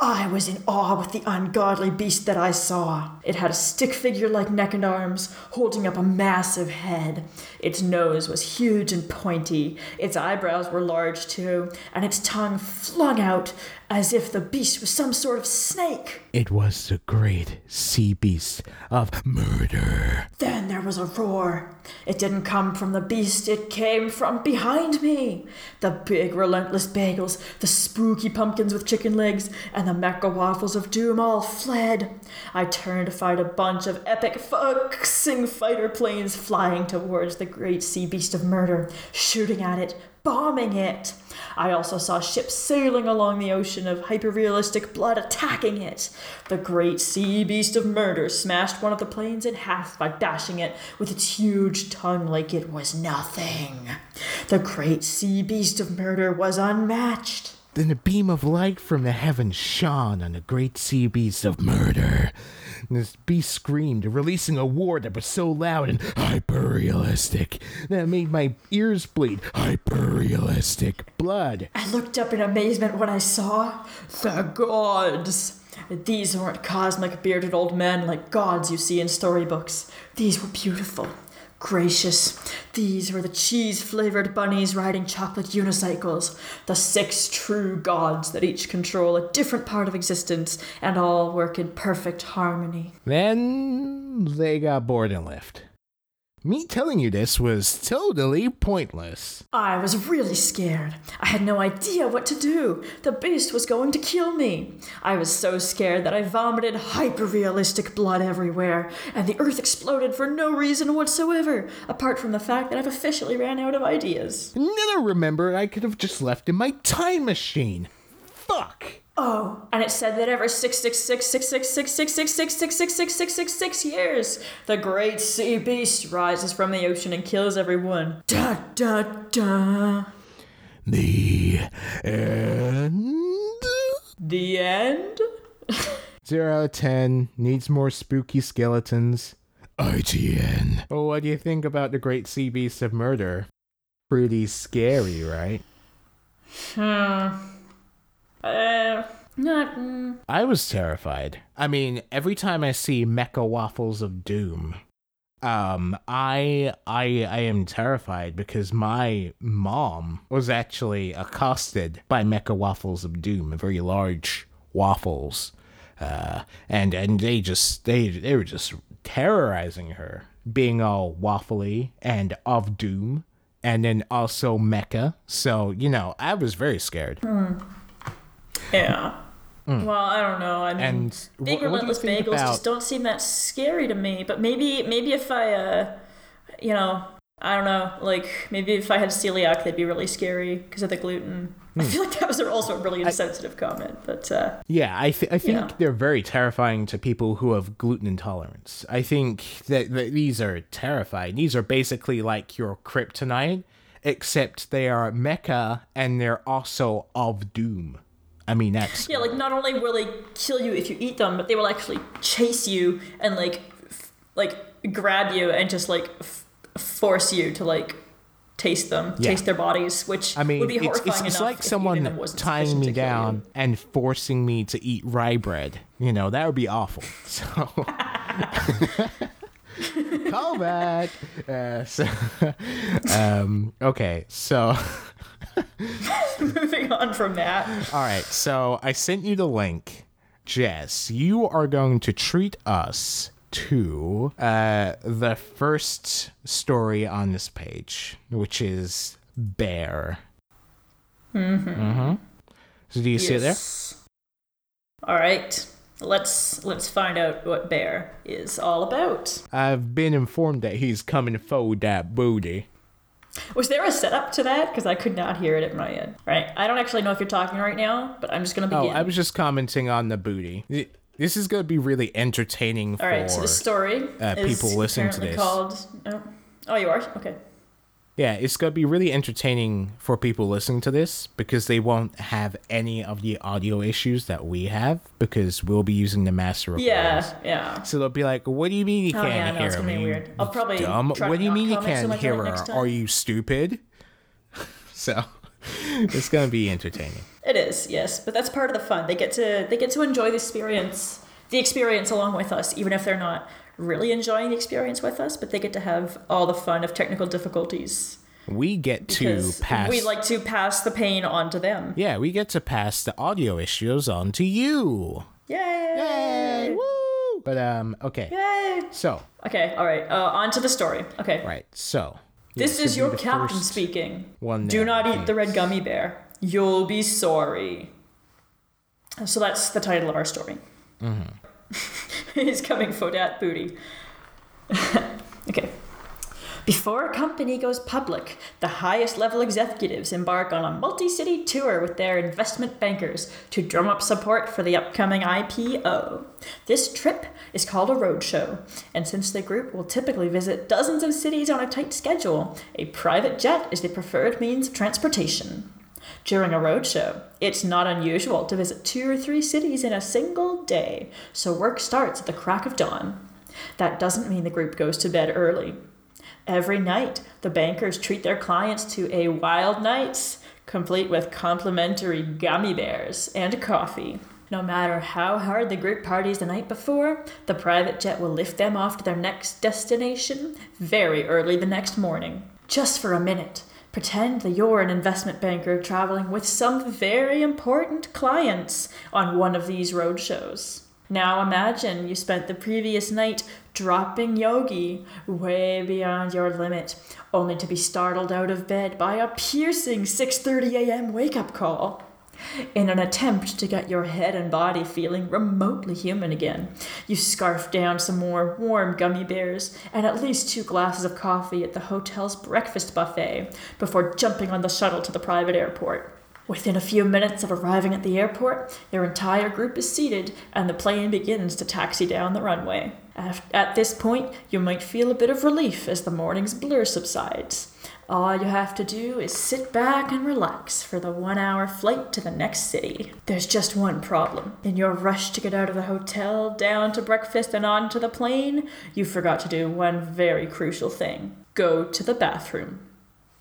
I was in awe with the ungodly beast that I saw. It had a stick figure like neck and arms, holding up a massive head. Its nose was huge and pointy, its eyebrows were large too, and its tongue flung out as if the beast was some sort of snake. It was the great sea beast of murder. Then there was a roar. It didn't come from the beast, it came from behind me. The big, relentless bagels, the spooky pumpkins with chicken legs, and the mecha waffles of doom all fled. I turned to find a bunch of epic fucking fighter planes flying towards the great sea beast of murder, shooting at it, bombing it. I also saw ships sailing along the ocean of hyperrealistic blood attacking it. The great sea beast of murder smashed one of the planes in half by dashing it with its huge tongue like it was nothing. The great sea beast of murder was unmatched. Then a beam of light from the heavens shone on the great sea beast of murder. And this beast screamed, releasing a war that was so loud and hyper realistic that made my ears bleed. Hyperrealistic blood. I looked up in amazement when I saw the gods. These weren't cosmic bearded old men like gods you see in storybooks. These were beautiful, gracious. These were the cheese flavored bunnies riding chocolate unicycles, the six true gods that each control a different part of existence and all work in perfect harmony. Then they got bored and left. Me telling you this was totally pointless. I was really scared. I had no idea what to do. The beast was going to kill me. I was so scared that I vomited hyper realistic blood everywhere, and the earth exploded for no reason whatsoever, apart from the fact that I've officially ran out of ideas. I remembered I could have just left in my time machine. Fuck! Oh, and it said that every six six six six six six six six six six six six six six six years, the great sea beast rises from the ocean and kills everyone. Da da da. The end. The end. Zero out of ten needs more spooky skeletons. IGN. Well, what do you think about the Great Sea Beast of Murder? Pretty scary, right? Hmm. Uh, not. Mm. I was terrified. I mean, every time I see Mecha Waffles of Doom, um, I I I am terrified because my mom was actually accosted by Mecha Waffles of Doom, very large waffles, uh, and and they just they they were just terrorizing her, being all waffly and of doom, and then also mecha. So you know, I was very scared. Mm. Yeah. Mm. Well, I don't know. I mean, and being relentless bagels about... just don't seem that scary to me. But maybe, maybe if I, uh, you know, I don't know. Like maybe if I had celiac, they'd be really scary because of the gluten. Mm. I hmm. feel like that was also a really insensitive I, comment. But uh, yeah, I th- I think they're very terrifying to people who have gluten intolerance. I think that, that these are terrifying. These are basically like your kryptonite, except they are mecha and they're also of doom. I mean, that's yeah. Like, not only will they kill you if you eat them, but they will actually chase you and like, f- like grab you and just like f- force you to like taste them, yeah. taste their bodies, which I mean, would be horrifying it's, it's, it's like someone tying me down and forcing me to eat rye bread. You know, that would be awful. [LAUGHS] So. [LAUGHS] Call back. Uh, so, [LAUGHS] um, okay, so [LAUGHS] Moving on from that. All right, so I sent you the link. Jess, you are going to treat us to uh, the first story on this page, which is Bear. Mm-hmm. Mm-hmm. So do you yes. see it there? All right. Let's let's find out what Bear is all about. I've been informed that he's coming for that booty. Was there a setup to that? Because I could not hear it at my end. Right. I don't actually know if you're talking right now, but I'm just going to begin. Oh, I was just commenting on the booty. This is going to be really entertaining All for right, so the story uh, people listening to this. Called, oh, oh, you are? Okay. Yeah, it's going to be really entertaining for people listening to this because they won't have any of the audio issues that we have because we'll be using the master recordings. Yeah, yeah. So they'll be like, "What do you mean you oh, can't yeah, no, hear it's me? Weird. I'll probably dumb. What do you mean you can't so hear her? Are you stupid?" [LAUGHS] so [LAUGHS] it's going to be entertaining. It is, yes, but that's part of the fun. They get to they get to enjoy the experience, the experience along with us, even if they're not really enjoying the experience with us, but they get to have all the fun of technical difficulties. We get to pass. We like to pass the pain on to them. Yeah, we get to pass the audio issues on to you. Yay! Yay! Woo! But um, okay. Yay! So. Okay. All right. Uh, on to the story. Okay. Right. So. This is your captain speaking. One. Do not eat the red gummy bear. You'll be sorry. So that's the title of our story. Mm-hmm. [LAUGHS] [LAUGHS] He's coming for that booty. [LAUGHS] okay. Before a company goes public, the highest level executives embark on a multi city tour with their investment bankers to drum up support for the upcoming IPO. This trip is called a roadshow, and since the group will typically visit dozens of cities on a tight schedule, a private jet is the preferred means of transportation. During a roadshow, it's not unusual to visit two or three cities in a single day, so work starts at the crack of dawn. That doesn't mean the group goes to bed early. Every night, the bankers treat their clients to a wild night, complete with complimentary gummy bears and coffee. No matter how hard the group parties the night before, the private jet will lift them off to their next destination very early the next morning. Just for a minute, pretend that you're an investment banker traveling with some very important clients on one of these road shows. Now imagine you spent the previous night dropping yogi way beyond your limit, only to be startled out of bed by a piercing 6:30 a.m. wake-up call. In an attempt to get your head and body feeling remotely human again, you scarf down some more warm gummy bears and at least two glasses of coffee at the hotel's breakfast buffet before jumping on the shuttle to the private airport. Within a few minutes of arriving at the airport, their entire group is seated and the plane begins to taxi down the runway. At this point, you might feel a bit of relief as the morning's blur subsides. All you have to do is sit back and relax for the one hour flight to the next city. There's just one problem. In your rush to get out of the hotel, down to breakfast, and onto the plane, you forgot to do one very crucial thing go to the bathroom.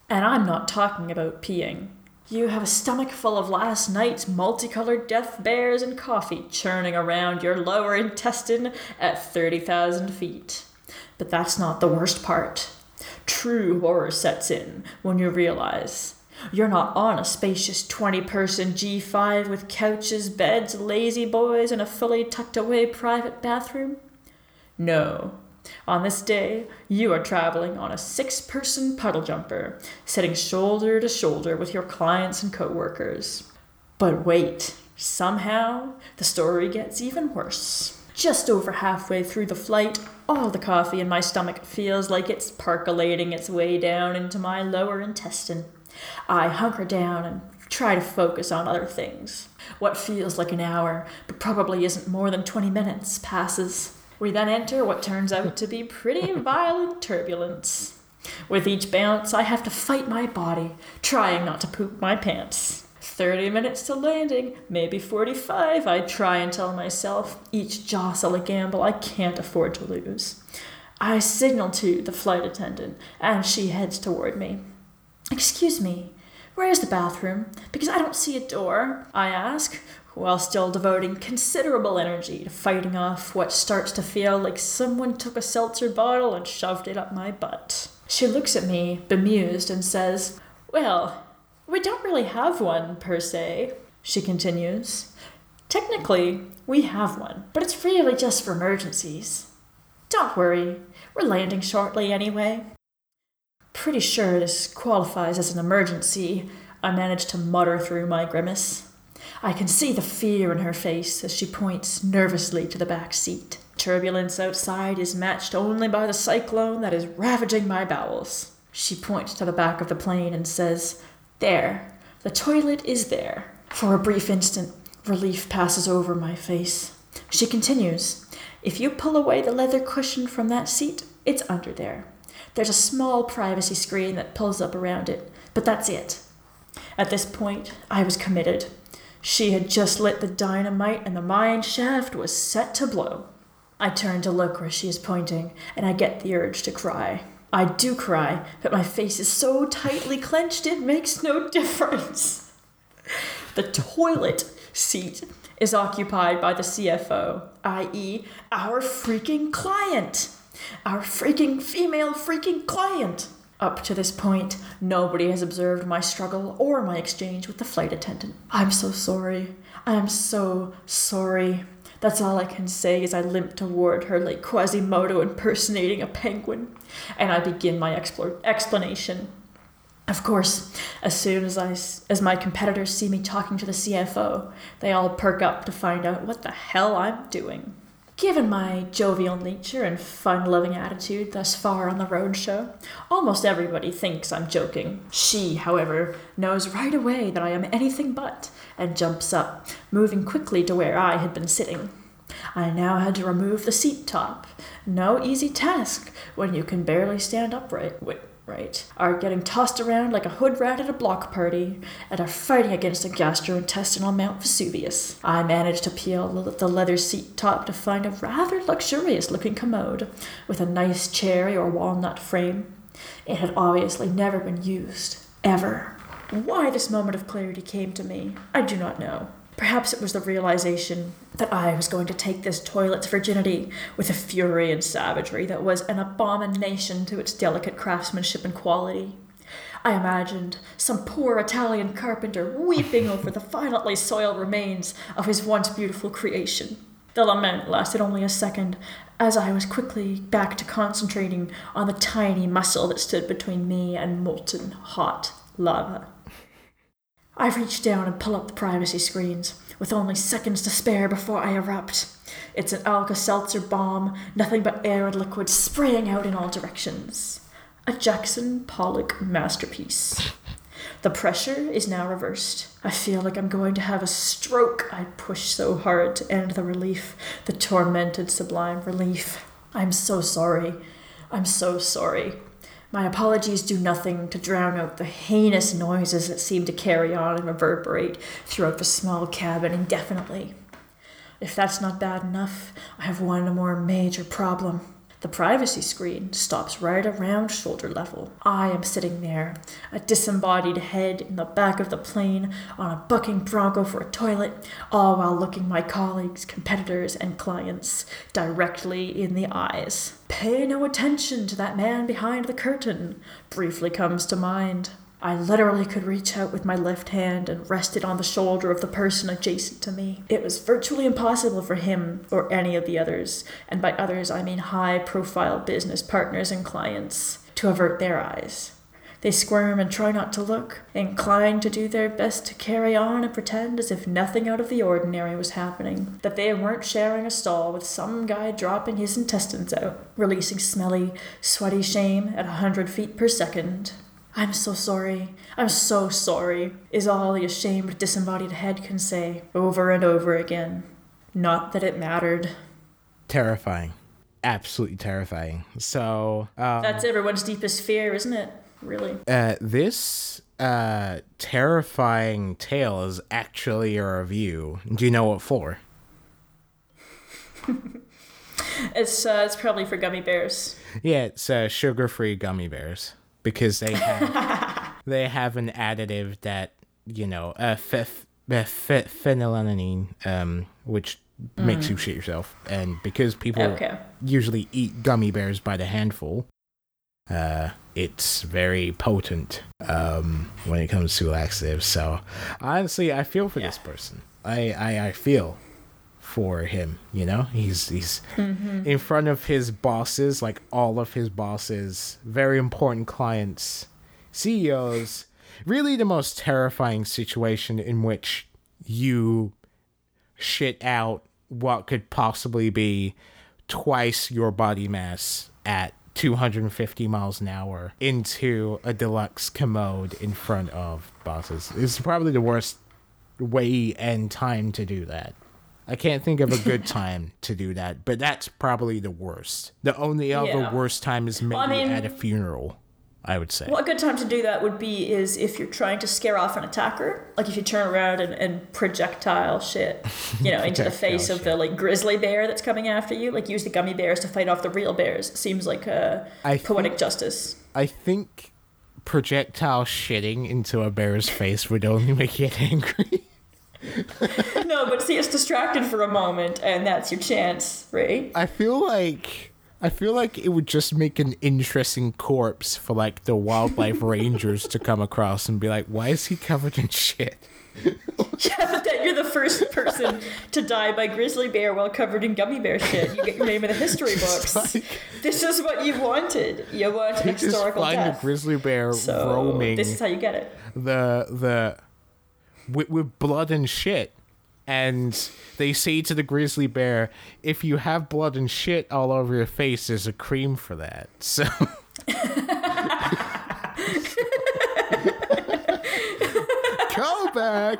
And I'm not talking about peeing. You have a stomach full of last night's multicolored death bears and coffee churning around your lower intestine at 30,000 feet. But that's not the worst part. True horror sets in when you realize you're not on a spacious 20 person G5 with couches, beds, La-Z-Boys, and a fully tucked away private bathroom. No, on this day, you are traveling on a six person puddle jumper, sitting shoulder to shoulder with your clients and coworkers. But wait, somehow the story gets even worse. Just over halfway through the flight, all the coffee in my stomach feels like it's percolating its way down into my lower intestine. I hunker down and try to focus on other things. What feels like an hour, but probably isn't more than 20 minutes, passes. We then enter what turns out to be pretty [LAUGHS] violent turbulence. With each bounce, I have to fight my body, trying not to poop my pants. 30 minutes to landing, maybe 45, I try and tell myself, each jostle a gamble I can't afford to lose. I signal to the flight attendant, and she heads toward me. Excuse me, where's the bathroom? Because I don't see a door, I ask, while still devoting considerable energy to fighting off what starts to feel like someone took a seltzer bottle and shoved it up my butt. She looks at me, bemused, and says, Well, we don't really have one, per se, she continues. Technically, we have one, but it's really just for emergencies. Don't worry, we're landing shortly anyway. Pretty sure this qualifies as an emergency, I manage to mutter through my grimace. I can see the fear in her face as she points nervously to the back seat. Turbulence outside is matched only by the cyclone that is ravaging my bowels. She points to the back of the plane and says, There, the toilet is there. For a brief instant, relief passes over my face. She continues, If you pull away the leather cushion from that seat, it's under there. There's a small privacy screen that pulls up around it, but that's it. At this point, I was committed. She had just lit the dynamite and the mine shaft was set to blow. I turn to look where she is pointing, and I get the urge to cry. I do cry, but my face is so tightly clenched it makes no difference. The toilet seat is occupied by the CFO, i.e., our freaking client. Our freaking female freaking client. Up to this point, nobody has observed my struggle or my exchange with the flight attendant. I'm so sorry. I am so sorry. That's all I can say as I limp toward her like Quasimodo impersonating a penguin, and I begin my expl- explanation. Of course, as soon as I as my competitors see me talking to the CFO, they all perk up to find out what the hell I'm doing. Given my jovial nature and fun loving attitude thus far on the roadshow, almost everybody thinks I'm joking. She, however, knows right away that I am anything but, and jumps up, moving quickly to where I had been sitting. I now had to remove the seat top. No easy task when you can barely stand upright. Wait, right, are getting tossed around like a hood rat at a block party, and are fighting against a gastrointestinal Mount Vesuvius. I managed to peel the leather seat top to find a rather luxurious looking commode, with a nice cherry or walnut frame. It had obviously never been used, ever. Why this moment of clarity came to me, I do not know. Perhaps it was the realization that I was going to take this toilet's virginity with a fury and savagery that was an abomination to its delicate craftsmanship and quality. I imagined some poor Italian carpenter weeping over the violently soiled remains of his once beautiful creation. The lament lasted only a second, as I was quickly back to concentrating on the tiny muscle that stood between me and molten hot lava. I reach down and pull up the privacy screens, with only seconds to spare before I erupt. It's an Alka Seltzer bomb, nothing but air and liquid spraying out in all directions. A Jackson Pollock masterpiece. The pressure is now reversed. I feel like I'm going to have a stroke. I push so hard to end the relief, the tormented, sublime relief. I'm so sorry. I'm so sorry. My apologies do nothing to drown out the heinous noises that seem to carry on and reverberate throughout the small cabin indefinitely. If that's not bad enough, I have one more major problem. The privacy screen stops right around shoulder level. I am sitting there, a disembodied head in the back of the plane on a bucking bronco for a toilet, all while looking my colleagues, competitors, and clients directly in the eyes. Pay no attention to that man behind the curtain, briefly comes to mind. I literally could reach out with my left hand and rest it on the shoulder of the person adjacent to me. It was virtually impossible for him or any of the others, and by others I mean high profile business partners and clients, to avert their eyes. They squirm and try not to look, inclined to do their best to carry on and pretend as if nothing out of the ordinary was happening, that they weren't sharing a stall with some guy dropping his intestines out, releasing smelly, sweaty shame at a hundred feet per second. I'm so sorry. I'm so sorry, is all the ashamed, disembodied head can say over and over again. Not that it mattered. Terrifying. Absolutely terrifying. So. Um, That's everyone's deepest fear, isn't it? Really? Uh, this uh, terrifying tale is actually a review. Do you know what for? [LAUGHS] it's uh, it's probably for gummy bears. Yeah, it's uh, sugar-free gummy bears because they [LAUGHS] have they have an additive that you know uh, f- f- phenylalanine, um, which mm. makes you shit yourself, and because people okay. usually eat gummy bears by the handful, uh, it's very potent um, when it comes to laxatives. So honestly, I feel for yeah. this person. I, I I feel for him. You know, he's he's mm-hmm. in front of his bosses, like all of his bosses, very important clients, CEOs. Really, the most terrifying situation in which you shit out what could possibly be twice your body mass at 250 miles an hour into a deluxe commode in front of bosses. It's probably the worst way and time to do that. I can't think of a good time to do that, but that's probably the worst. The only other yeah. worst time is maybe well, I mean, at a funeral. I would say. Well, a good time to do that would be is if you're trying to scare off an attacker, like if you turn around and, and projectile shit, you know, [LAUGHS] into the face of the like grizzly bear that's coming after you. Like use the gummy bears to fight off the real bears. Seems like I poetic think, justice. I think projectile shitting into a bear's face would only make it [LAUGHS] angry. [LAUGHS] no, but see, it's distracted for a moment, and that's your chance, right? I feel like I feel like it would just make an interesting corpse for like the wildlife [LAUGHS] rangers to come across and be like, "Why is he covered in shit?" [LAUGHS] yeah, but then you're the first person to die by grizzly bear while covered in gummy bear shit. You get your name in the history books. Like, this is what you wanted. You want historical just find death. a grizzly bear so roaming. This is how you get it. The the with, with blood and shit and they say to the grizzly bear, "If you have blood and shit all over your face, there's a cream for that." [LAUGHS] So. Come back!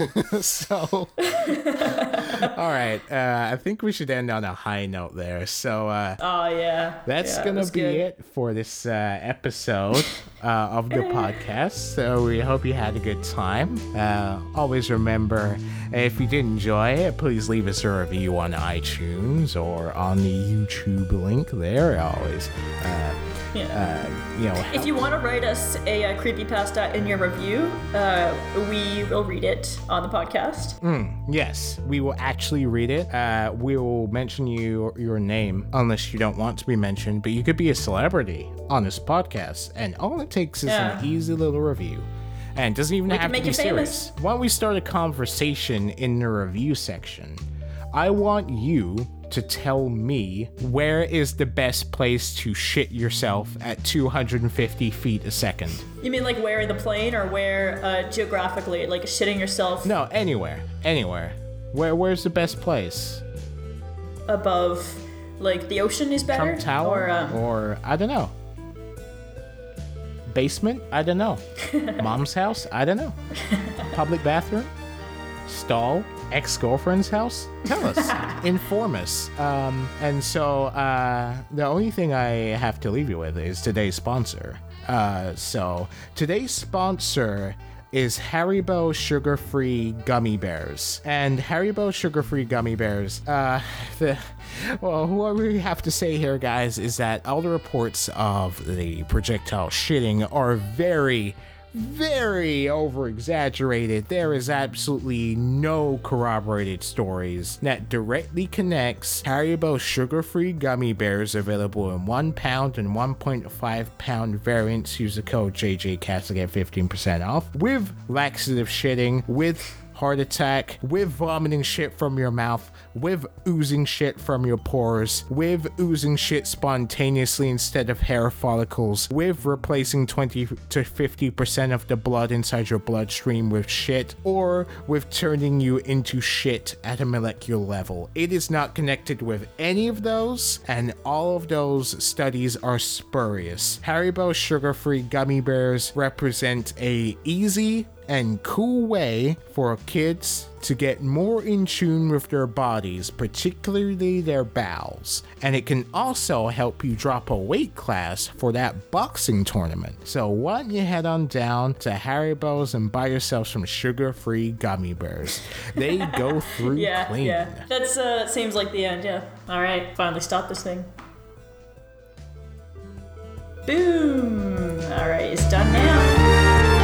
[LAUGHS] so, all right. Uh, I think we should end on a high note there. So, uh, oh yeah, that's yeah, gonna be good. it for this uh, episode [LAUGHS] uh, of the podcast. So we hope you had a good time. Uh, always remember, if you did enjoy it, please leave us a review on iTunes or on the YouTube link there. Always. Uh, yeah. Uh, you know, if you want to write us a, a creepy pasta in your review, uh, we will read it on the podcast. Mm, yes, we will actually read it. Uh, we will mention you your name unless you don't want to be mentioned, but you could be a celebrity on this podcast, and all it takes is yeah. an easy little review. And doesn't even we have to be serious. Why don't we start a conversation in the review section? I want you to tell me where is the best place to shit yourself at 250 feet a second. You mean like where in the plane or where uh, geographically, like shitting yourself? No, anywhere, anywhere. Where where's the best place? Above, like the ocean is better. Trump Tower, or, um... or I don't know. Basement? I don't know. [LAUGHS] Mom's house? I don't know. Public bathroom? Stall? ex girlfriend's house? Tell us, [LAUGHS] inform us. Um, and so uh, the only thing I have to leave you with is today's sponsor. Uh, so today's sponsor is Haribo sugar free gummy bears. And Haribo sugar free gummy bears, uh, the, well, what we have to say here, guys, is that all the reports of the projectile shitting are very, very over exaggerated. There is absolutely no corroborated stories that directly connects Haribo sugar-free gummy bears available in 1 pound and 1.5 pound variants. Use the code JJCast to get 15% off with laxative shitting, with heart attack, with vomiting shit from your mouth, with oozing shit from your pores, with oozing shit spontaneously instead of hair follicles, with replacing 20 to 50% of the blood inside your bloodstream with shit, or with turning you into shit at a molecular level. It is not connected with any of those, and all of those studies are spurious. Haribo sugar-free gummy bears represent a easy and cool way for kids to get more in tune with their bodies, particularly their bowels. And it can also help you drop a weight class for that boxing tournament. So why don't you head on down to Haribo's and buy yourself some sugar-free gummy bears? They go [LAUGHS] through yeah, clean. Yeah, that's uh, seems like the end. Yeah. All right, finally stop this thing. Boom! All right, it's done now.